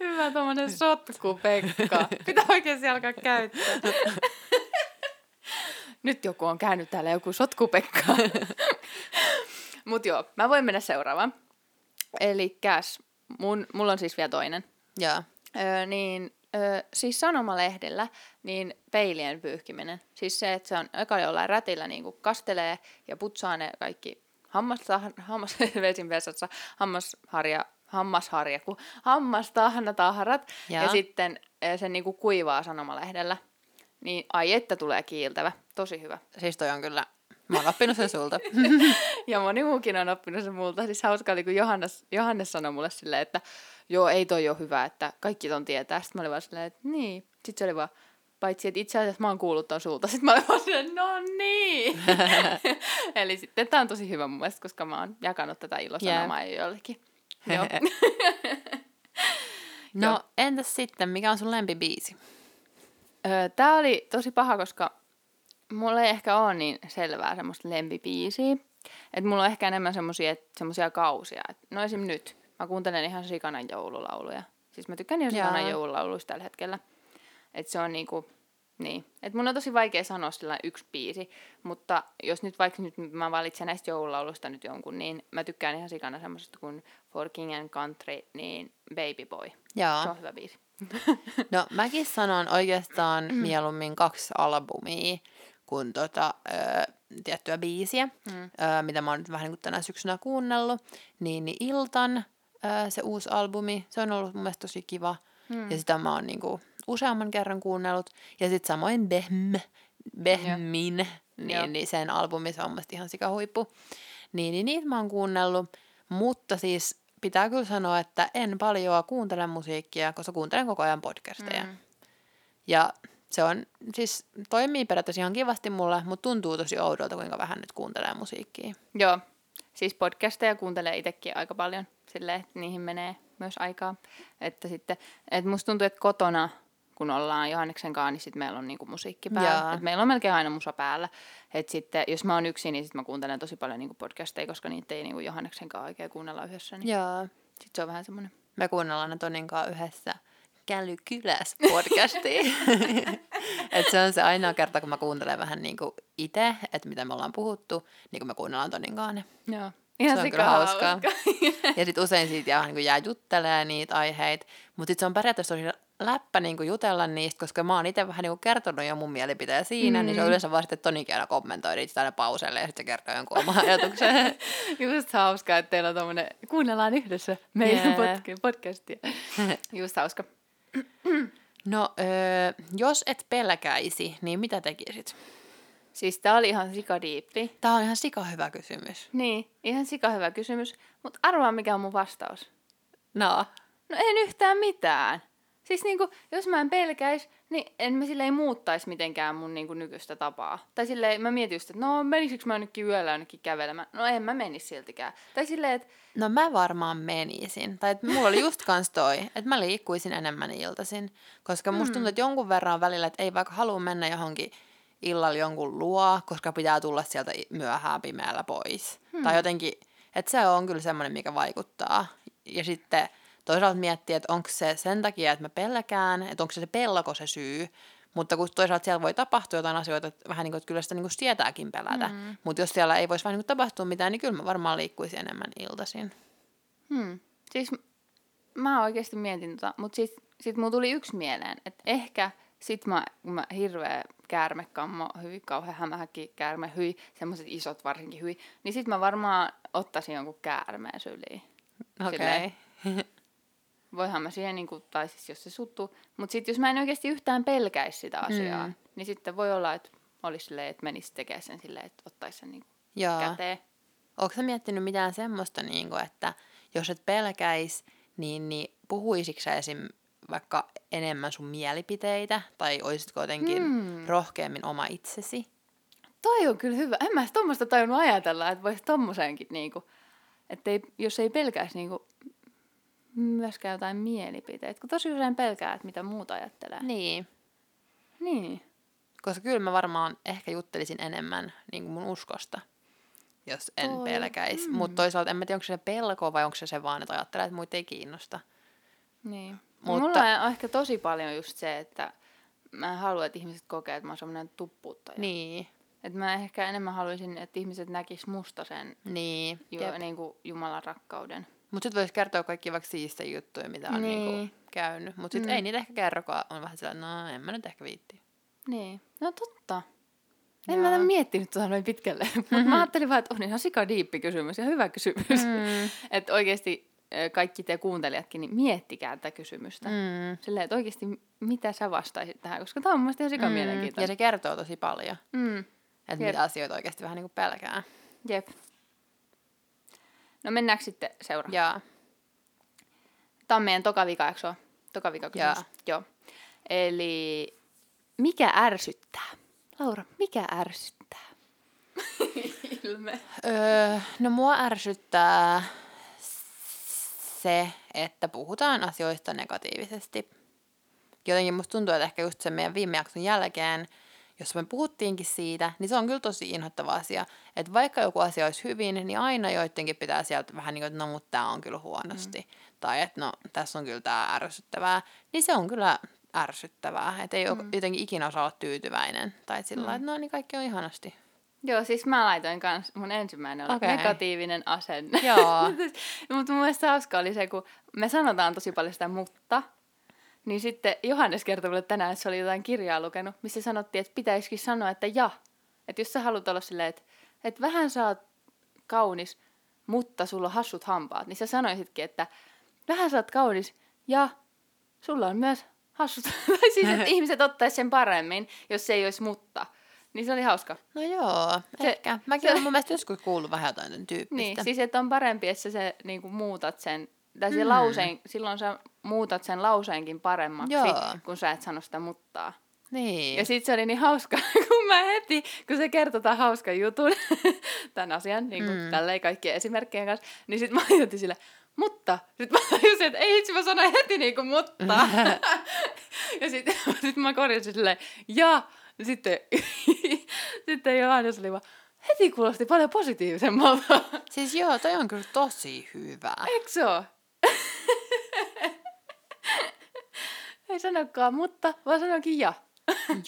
Hyvä tuommoinen sotkupekka. Pitää oikeasti alkaa käyttää. Nyt joku on käynyt täällä joku sotkupekka. Mut joo, mä voin mennä seuraavaan. Eli käs, mun, mulla on siis vielä toinen. Joo. Öö, niin, öö, siis sanomalehdellä, niin peilien pyyhkiminen. Siis se, että se on eka jollain rätillä niin kastelee ja putsaa ne kaikki hammasta, hammas, vesin hammasharja, hammasharja, kun hammastahnatarhat ja. ja sitten se niin kuivaa sanomalehdellä. Niin ai että tulee kiiltävä. Tosi hyvä. Siis toi on kyllä, mä oon oppinut sen sulta. ja moni muukin on oppinut sen multa. Siis hauska oli, kun Johannes, Johannes sanoi mulle silleen, että joo, ei toi ole hyvä, että kaikki ton tietää. Sitten mä olin vaan silleen, että niin. Sitten se oli vaan, paitsi että itse asiassa mä oon kuullut ton sulta. Sitten mä olin vaan silleen, no niin. Eli sitten tää on tosi hyvä mun mielestä, koska mä oon jakanut tätä ilosanomaa yeah. jollekin. Joo. no entäs sitten, mikä on sun lempibiisi? Öö, tää oli tosi paha, koska mulla ei ehkä ole niin selvää semmoista lempibiisiä. Että mulla on ehkä enemmän semmoisia semmosia kausia. Et, no esim. nyt. Mä kuuntelen ihan sikanan joululauluja. Siis mä tykkään ihan sikanan joululauluista tällä hetkellä. Että se on niinku, niin. Et mun on tosi vaikea sanoa sillä yksi biisi, mutta jos nyt vaikka nyt mä valitsen näistä joululauluista nyt jonkun, niin mä tykkään ihan sikana semmoisesta kuin For King and Country, niin Baby Boy. Jaa. Se on hyvä biisi. no mäkin sanon oikeastaan mm. mieluummin kaksi albumia kuin tota, ö, tiettyä biisiä, mm. ö, mitä mä oon nyt vähän niin kuin tänä syksynä kuunnellut. Niin, niin Iltan ö, se uusi albumi, se on ollut mun mielestä tosi kiva. Mm. Ja sitä mä oon niin kuin useamman kerran kuunnellut. Ja sitten samoin Behm, Behmin, niin, Joo. niin sen albumi se on mun mielestä ihan sikahuippu. Niin, niin niitä mä oon kuunnellut, mutta siis pitää kyllä sanoa, että en paljon kuuntele musiikkia, koska kuuntelen koko ajan podcasteja. Mm. Ja se on, siis toimii periaatteessa ihan kivasti mulle, mutta tuntuu tosi oudolta, kuinka vähän nyt kuuntelee musiikkia. Joo, siis podcasteja kuuntelee itsekin aika paljon silleen, että niihin menee myös aikaa. Että sitten, että musta tuntuu, että kotona, kun ollaan Johanneksen kanssa, niin sitten meillä on niinku musiikki päällä. Et meillä on melkein aina musa päällä. Et sitten, jos mä oon yksin, niin sitten mä kuuntelen tosi paljon niinku podcasteja, koska niitä ei niinku Johanneksen kanssa oikein kuunnella yhdessä. Niin sitten se on vähän semmoinen. Me kuunnellaan ne Tonin kanssa yhdessä Käly kyläs podcastiin. et se on se ainoa kerta, kun mä kuuntelen vähän niin kuin itse, että mitä me ollaan puhuttu, niin kuin me kuunnellaan Tonin kanssa ne. Joo. Se on kyllä hauskaa. hauska. Ja sitten usein siitä jää, niin jää juttelee niitä aiheita. Mutta sitten se on periaatteessa tosi läppä niin kuin jutella niistä, koska mä oon itse vähän niin kuin kertonut jo mun mielipiteen siinä, mm. niin se on yleensä vaan sitten Tonikin aina kommentoi niitä aina pauselle ja sitten se kertoo jonkun oman ajatuksen. Just hauskaa, että teillä on tommonen, kuunnellaan yhdessä meidän yeah. podcastia. Just hauska. no, öö, jos et pelkäisi, niin mitä tekisit? Siis tää oli ihan sikadiippi. Tämä on ihan sika hyvä kysymys. Niin, ihan sika hyvä kysymys. Mutta arvaa mikä on mun vastaus. No, No en yhtään mitään. Siis niinku, jos mä en pelkäis, niin en mä silleen muuttaisi mitenkään mun niinku nykyistä tapaa. Tai silleen, mä mietin just, että no menisikö mä jonnekin yöllä jonnekin kävelemään. No en mä menisi siltikään. Tai silleen, että no mä varmaan menisin. Tai että mulla oli just kans toi, että mä liikkuisin enemmän iltaisin. Koska musta tuntuu, että jonkun verran välillä, että ei vaikka halua mennä johonkin illalla jonkun luo, koska pitää tulla sieltä myöhään pimeällä pois. Hmm. Tai jotenkin, että se on kyllä semmoinen, mikä vaikuttaa. Ja sitten toisaalta miettiä, että onko se sen takia, että mä pelkään, että onko se se pelko se syy, mutta kun toisaalta siellä voi tapahtua jotain asioita, että vähän niin kuin, että kyllä sitä niin kuin sietääkin pelätä. Mm. Mutta jos siellä ei voisi vaan niin kuin tapahtua mitään, niin kyllä mä varmaan liikkuisin enemmän iltaisin. hmm, siis mä oikeasti mietin tota, mutta sit, sit mulla tuli yksi mieleen, että ehkä sit mä, kun mä hirveä käärmekammo, hyvin kauhean hämähäkki käärme, hyi, semmoiset isot varsinkin hyi, niin sit mä varmaan ottaisin jonkun käärmeen syliin. Okei. Silleen. Voihan mä siihen, niin kuin, tai siis jos se suttuu. Mutta sitten jos mä en oikeasti yhtään pelkäisi sitä asiaa, Mm. niin sitten voi olla, että olisi silleen, että menisi tekemään sen silleen, että ottaisi sen niin Joo. käteen. Onko sä miettinyt mitään semmoista, niin kuin, että jos et pelkäis, niin, niin puhuisitko sä esim. vaikka enemmän sun mielipiteitä, tai olisitko jotenkin Hmm. rohkeammin oma itsesi? Toi on kyllä hyvä. En mä tuommoista tajunnut ajatella, että voisi tommoseenkin, niinku, että ei, jos ei pelkäisi niinku, myöskään jotain mielipiteitä. Kun tosi usein pelkää, että mitä muuta ajattelee. Niin. Niin. Koska kyllä mä varmaan ehkä juttelisin enemmän niin kuin mun uskosta, jos en Toi, pelkäisi. mm. Mutta toisaalta en mä tiedä, onko se pelko vai onko se se vaan, että ajattelee, että muita ei kiinnosta. Niin. Mutta- Mutta... Mulla on ehkä tosi paljon just se, että mä en halua, että ihmiset kokee, että mä oon semmoinen tuppuuttaja. Niin. Että mä ehkä enemmän haluaisin, että ihmiset näkis musta sen Niin. ju, Jep. niin kuin Jumalan rakkauden. Mutta sitten voisi kertoa kaikki vaikka siistä juttuja, mitä on niin. Niin. niinku käynyt. Mutta sitten Mm. ei niitä ehkä kerro, kun on vähän sellainen, no en mä nyt ehkä viitti. Niin. No totta. En Joo. mä miettinyt tuota noin pitkälle, mutta mä ajattelin vaan, että on ihan sika diippi kysymys ja hyvä kysymys. Mm. että oikeasti kaikki te kuuntelijatkin, niin miettikää tätä kysymystä. Mm. Silleen, että oikeasti mitä sä vastaisit tähän, koska tämä on mun ihan sika Mm. Ja mielenkiintoinen. se kertoo tosi paljon, Mm. että mitä asioita oikeasti vähän niin kuin pelkää. Jep. No mennäänkö sitten seuraavaan? Ja Tämä on meidän toka vika, eikö se ole? Toka vika kysymys. Jaa. Joo. Eli mikä ärsyttää? Laura, mikä ärsyttää? Ilme. Öö, no mua ärsyttää se, että puhutaan asioista negatiivisesti. Jotenkin musta tuntuu, että ehkä just sen meidän viime jakson jälkeen, jos me puhuttiinkin siitä, niin se on kyllä tosi inhottava asia. Että vaikka joku asia olisi hyvin, niin aina joidenkin pitää sieltä vähän niin kuin, että no mutta tämä on kyllä huonosti. Mm. Tai että no tässä on kyllä tämä ärsyttävää. Niin se on kyllä ärsyttävää. Että ei mm. jotenkin ikinä osaa olla tyytyväinen. Tai sillä mm. että no niin kaikki on ihanasti. Joo, siis mä laitoin kans, mun ensimmäinen oli Okei. negatiivinen asenne. Joo. Mutta mun mielestä hauska oli se, kun me sanotaan tosi paljon sitä mutta, niin sitten Johannes kertoi mulle tänään, että se oli jotain kirjaa lukenut, missä sanottiin, että pitäisikin sanoa, että ja. Että jos sä haluat olla silleen, että, että vähän sä oot kaunis, mutta sulla on hassut hampaat, niin sä sanoisitkin, että vähän sä oot kaunis ja sulla on myös hassut. tai siis, että ihmiset ottais sen paremmin, jos se ei olisi mutta. Niin se oli hauska. No joo, Se- ehkä. Mäkin se- olen mun mielestä joskus kuullut vähän jotain tämän tyyppistä. Niin, siis että on parempi, että sä se niin kuin muutat sen, tai Mm. lauseen, silloin sä muutat sen lauseenkin paremmaksi, Joo. kun sä et sano sitä muttaa. niin. Ja sit se oli niin hauska, kun mä heti, kun se kertoi tämän hauskan jutun, tämän asian, niin kuin mm. Tälleen kaikkien esimerkkien kanssa, niin sit mä ajatin sille, mutta, sit mä tajusin, että ei itse mä sanoin heti niin kuin mutta. ja sit, sit mä korjasin silleen, ja sitten, sitten Johannes oli vaan, heti kuulosti paljon positiivisemmalta. Siis joo, toi on kyllä tosi hyvä. Eikö se oo? Ei sanokaan mutta, vaan sanokin ja.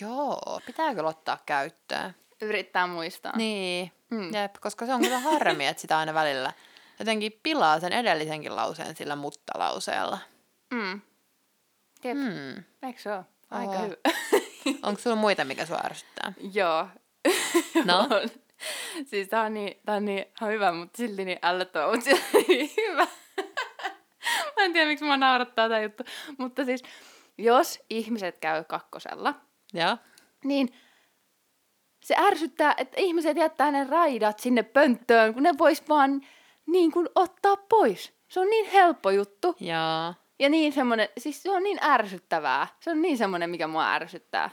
joo, pitää kyllä ottaa käyttöön. Yrittää muistaa. Niin, Mm. jep, koska se on kyllä harmi, että sitä aina välillä jotenkin pilaa sen edellisenkin lauseen sillä mutta-lauseella. Mm. Jep. Mm. Eikö se ole? Aika Oo. hyvä. Onko sulla muita, mikä sua ärsyttää? Joo. No? On. Siis tää on niin, tää on niin hyvä, mutta silti niin ällöttävä, mutta on niin hyvä. En tiedä, miksi mä naurattaa tää juttu. Mutta siis, jos ihmiset käy kakkosella, Joo. niin se ärsyttää, että ihmiset jättää ne raidat sinne pönttöön, kun ne vois vaan niin kuin ottaa pois. Se on niin helppo juttu. Joo. Ja niin semmonen, siis se on niin ärsyttävää. Se on niin semmonen, mikä mua ärsyttää.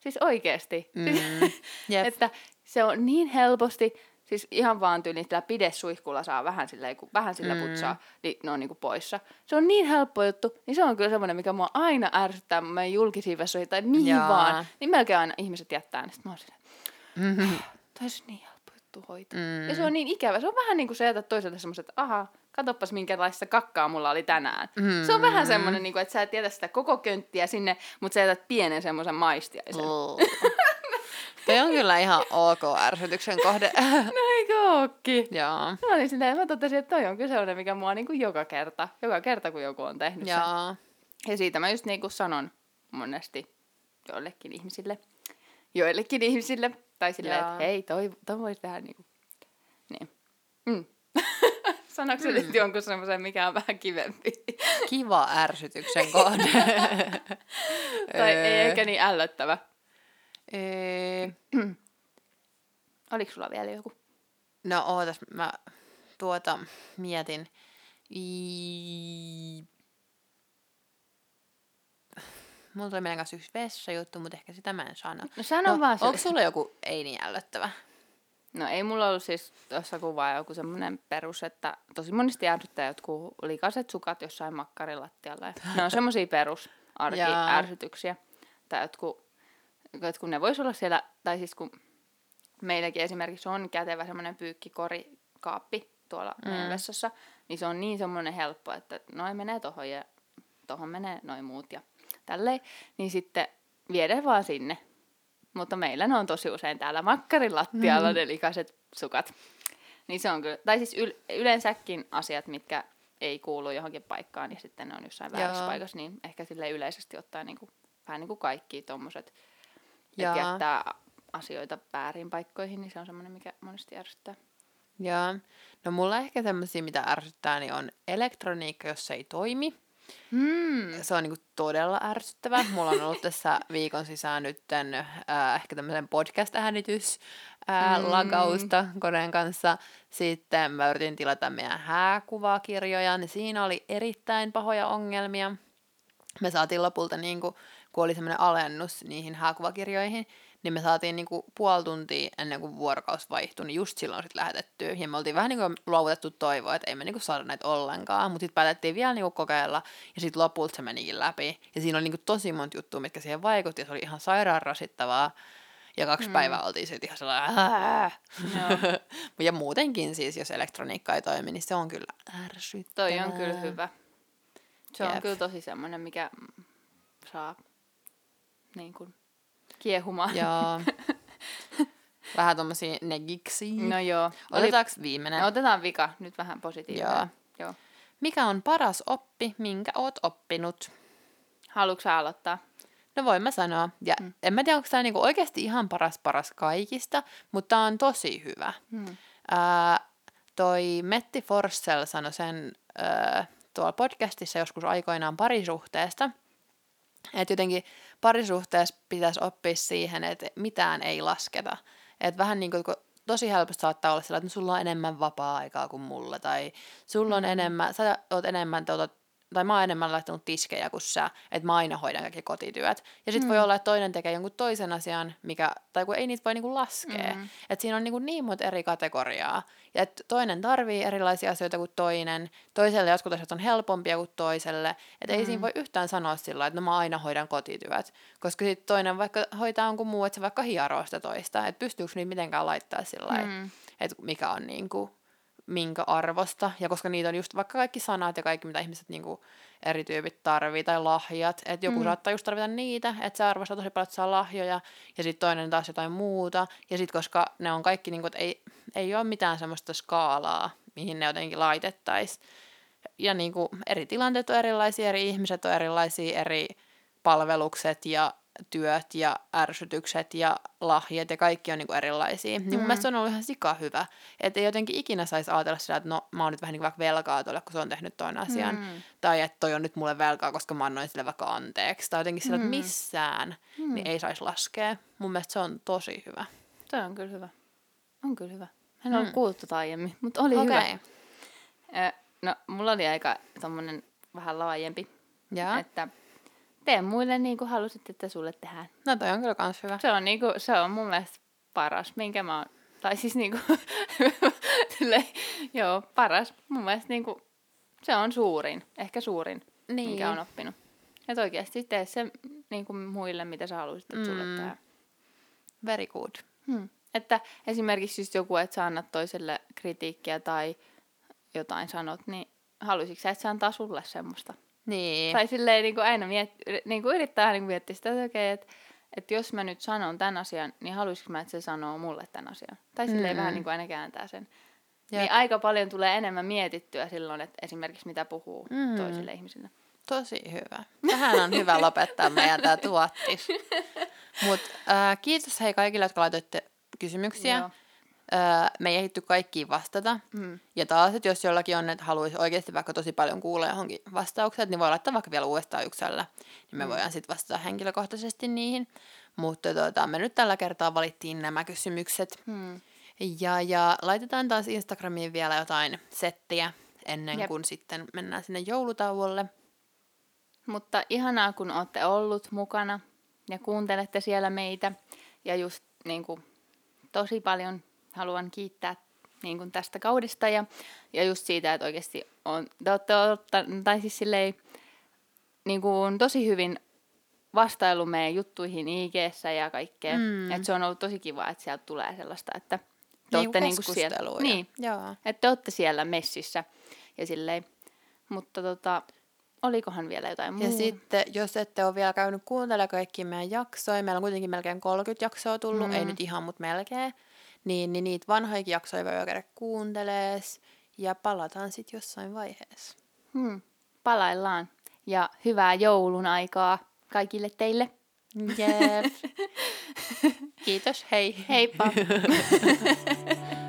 Siis oikeesti. Mm. Siis, Jep. että se on niin helposti, siis ihan vaan tyyliin sillä pidesuihkulla saa vähän kun vähän sillä Mm. putsaa, niin ne on niinku poissa. Se on niin helppo juttu, niin se on kyllä semmoinen, mikä mua aina ärsyttää meidän julkisiin vessoihin tai mihin Jaa. vaan. Niin melkein aina ihmiset jättää, niin sit mä oon Mhm. toi olisi niin helppo juttu hoitaa. Mm. Ja se on niin ikävä. Se on vähän niin kuin se, että toiselta semmoiset, että aha, katoppas minkälaista kakkaa mulla oli tänään. Mm. Se on vähän semmoinen, niin kuin, että sä et jätä sitä koko könttiä sinne, mutta sä jätät pienen semmoisen maistiaisen. Mm. Toi on kyllä ihan ok ärsytyksen kohde. No eikö ookin? Joo. Mä olin silleen, mä totesin, että toi on kyllä sellainen, mikä mua niin kuin joka kerta, joka kerta kun joku on tehnyt sen. Joo. Ja siitä mä just niin kuin sanon monesti joillekin ihmisille, joillekin ihmisille, tai silleen, että hei, toi, toi voisi tehdä niin kuin, niin. Mm. Sanoiko se nyt jonkun semmoisen, mikä on vähän kivempi? Kiva ärsytyksen kohde. tai ei Öö, ehkä niin ällöttävä. Öö, Oliko sulla vielä joku? No ootas, mä tuota mietin. I... Mulla tuli meidän kanssa yksi vessajuttu, mutta ehkä sitä mä en sano. No sano no, vaan se. Onko sulla joku ei niin ällöttävä? No ei mulla ollut siis tuossa kuvaa joku semmoinen perus, että tosi monesti ärsyttää jotkut likaset sukat jossain makkarilattialla. Ne on semmoisia perus Jaa. ärsytyksiä. Tai jotkut, jotkut ne vois olla siellä, tai siis kun meilläkin esimerkiksi on kätevä semmoinen pyykkikorikaappi tuolla mm. meidän vessassa, niin se on niin semmoinen helppo, että noin menee tohon ja tohon menee noin muut ja tälleen. Niin sitten viedään vaan sinne. Mutta meillä ne on tosi usein täällä makkarin lattialla mm. ne likaiset sukat. Niin se on kyllä, tai siis yl- yleensäkin asiat, mitkä ei kuulu johonkin paikkaan, niin sitten ne on jossain väärässä paikassa, niin ehkä sille yleisesti ottaen niin kuin, vähän niin kuin kaikki tommoset, Että jättää asioita väärin paikkoihin, niin se on semmoinen, mikä monesti ärsyttää. Joo. No mulla ehkä semmoisia, mitä ärsyttää, niin on elektroniikka, jos se ei toimi. Hmm. Se on niinku todella ärsyttävä. Mulla on ollut tässä viikon sisään nytten äh, ehkä tämmöisen podcast-äänitys äh, Mm. lagausta koneen kanssa. Sitten mä yritin tilata meidän hääkuvakirjoja, niin siinä oli erittäin pahoja ongelmia. Me saatiin lopulta, niinku, kun oli semmoinen alennus niihin hääkuvakirjoihin, niin me saatiin niinku puoli tuntia ennen kuin vuorokaus vaihtui, niin just silloin sitten lähetettyä. Ja me oltiin vähän niinku luovutettu toivoa, että ei me niinku saada näitä ollenkaan, mutta sitten päätettiin vielä niinku kokeilla, ja sitten lopulta se menikin läpi. Ja siinä oli niinku tosi monta juttua, mitkä siihen vaikutti, ja se oli ihan sairaan rasittavaa. Ja kaksi mm. päivää oltiin sitten ihan sellainen, ja muutenkin siis, jos elektroniikka ei toimi, niin se on kyllä ärsyttävää. Toi on kyllä hyvä. Se on Jep. kyllä tosi semmoinen, mikä saa niin kuin kiehumaan. Joo. Vähän tommosia negiksi. No joo. Oli, Otetaanko viimeinen? no, otetaan vika. Nyt vähän positiivinen. Joo. joo. Mikä on paras oppi, minkä oot oppinut? Haluatko sä aloittaa? No voin mä sanoa. Ja mm. en mä tiedä, onko tämä niinku oikeasti ihan paras paras kaikista, mutta tää on tosi hyvä. Hmm. Ää, toi Metti Forssell sanoi sen ää, tuolla podcastissa joskus aikoinaan parisuhteesta, että jotenkin parisuhteessa pitäisi oppia siihen, että mitään ei lasketa. Että vähän niin kuin, tosi helposti saattaa olla sillä, että sulla on enemmän vapaa-aikaa kuin mulla, tai sulla on enemmän, sä oot enemmän, te otat tai mä oon enemmän laittanut tiskejä kuin sä, että mä aina hoidan kaikki kotityöt. Ja sitten mm. voi olla, että toinen tekee jonkun toisen asian, mikä, tai kun ei niitä voi niinku laskea. Mm. Että siinä on niinku niin monta eri kategoriaa. Ja että toinen tarvii erilaisia asioita kuin toinen, toiselle jotkut asiat on helpompia kuin toiselle. Että mm. ei siinä voi yhtään sanoa sillä että no mä aina hoidan kotityöt. Koska sitten toinen vaikka hoitaa jonkun muu, että se vaikka hieroo sitä toista. Että pystyykö niitä mitenkään laittaa sillä mm. että mikä on niinku minkä arvosta. Ja koska niitä on just vaikka kaikki sanat ja kaikki, mitä ihmiset niinku eri tyypit tarvii, tai lahjat. Että joku mm. saattaa just tarvita niitä, että se arvostaa tosi paljon, että saa lahjoja, ja sitten toinen taas jotain muuta. Ja sitten koska ne on kaikki, niinku, että ei, ei ole mitään semmoista skaalaa, mihin ne jotenkin laitettaisiin. Ja niinku, eri tilanteet on erilaisia, eri ihmiset on erilaisia, eri palvelukset ja työt ja ärsytykset ja lahjat ja kaikki on niin kuin erilaisia. Mm. Niin mun mm. mielestä se on ollut ihan sika hyvä. Että ei jotenkin ikinä saisi ajatella sitä, että no mä oon nyt vähän niin kuin vaikka velkaa tuolle, kun se on tehnyt toinen asian. Mm. Tai että toi on nyt mulle velkaa, koska mä annoin sille vaikka anteeksi. Tai jotenkin sillä, että mm. missään mm. niin ei saisi laskea. Mun mielestä se on tosi hyvä. Se on kyllä hyvä. On kyllä hyvä. En mm. ole kuullut tota aiemmin, mutta oli okay. hyvä. no, mulla oli aika tommonen vähän laajempi. Ja. Että tee muille niin kuin halusit, että sulle tehdään. No toi on kyllä kans hyvä. Se on, niin kuin, se on mun mielestä paras, minkä mä oon, tai siis niin kuin, sille, joo, paras. Mun mielestä niin kuin, se on suurin, ehkä suurin, niin. minkä on oppinut. Että oikeasti tee se niin kuin muille, mitä sä haluaisit, että sulle mm. tehdään. Very good. Hmm. Että esimerkiksi just joku, että sä annat toiselle kritiikkiä tai jotain sanot, niin haluaisitko sä, että se antaa sulle semmoista? Niin. Tai silleen niin kuin aina miet, niin kuin yrittää niin kuin miettiä sitä, että okei, että että jos mä nyt sanon tämän asian, niin haluaisinko mä, että se sanoo mulle tämän asian. Tai silleen mm. vähän niin kuin aina kääntää sen. Jep. Niin aika paljon tulee enemmän mietittyä silloin, että esimerkiksi mitä puhuu mm. toisille ihmisille. Tosi hyvä. Tähän on hyvä lopettaa meidän tämä tuottis. Mutta äh, kiitos hei kaikille, jotka laitoitte kysymyksiä. Joo. Öö, me ei ehditty kaikkiin vastata. Mm. Ja taas, että jos jollakin on, että haluaisi oikeasti vaikka tosi paljon kuulla johonkin vastaukset, niin voi laittaa vaikka vielä uudestaan yksellä. Niin me mm. voidaan sitten vastata henkilökohtaisesti niihin. Mutta tuota, me nyt tällä kertaa valittiin nämä kysymykset. Mm. Ja, ja laitetaan taas Instagramiin vielä jotain settiä ennen Jep. kuin sitten mennään sinne joulutauolle. Mutta ihanaa, kun olette ollut mukana ja kuuntelette siellä meitä. Ja just niin kuin, tosi paljon haluan kiittää niin kuin tästä kaudesta ja, ja just siitä, että oikeasti on, te olette tai siis silleen, niin kuin tosi hyvin vastailu meidän juttuihin ig ja kaikkea. Mm. Että se on ollut tosi kiva, että sieltä tulee sellaista, että te niin olette niin kuin siellä, niin, Joo. että te olette siellä messissä ja silleen. Mutta tota, olikohan vielä jotain muuta? Ja sitten, jos ette ole vielä käynyt kuuntelemaan kaikki meidän jaksoja, meillä on kuitenkin melkein 30 jaksoa tullut, mm. ei nyt ihan, mutta melkein niin, niin niitä vanhoja jaksoja voi käydä kuuntelees ja palataan sitten jossain vaiheessa. Hmm, palaillaan ja hyvää joulun aikaa kaikille teille. Jep. Kiitos, hei. Heippa.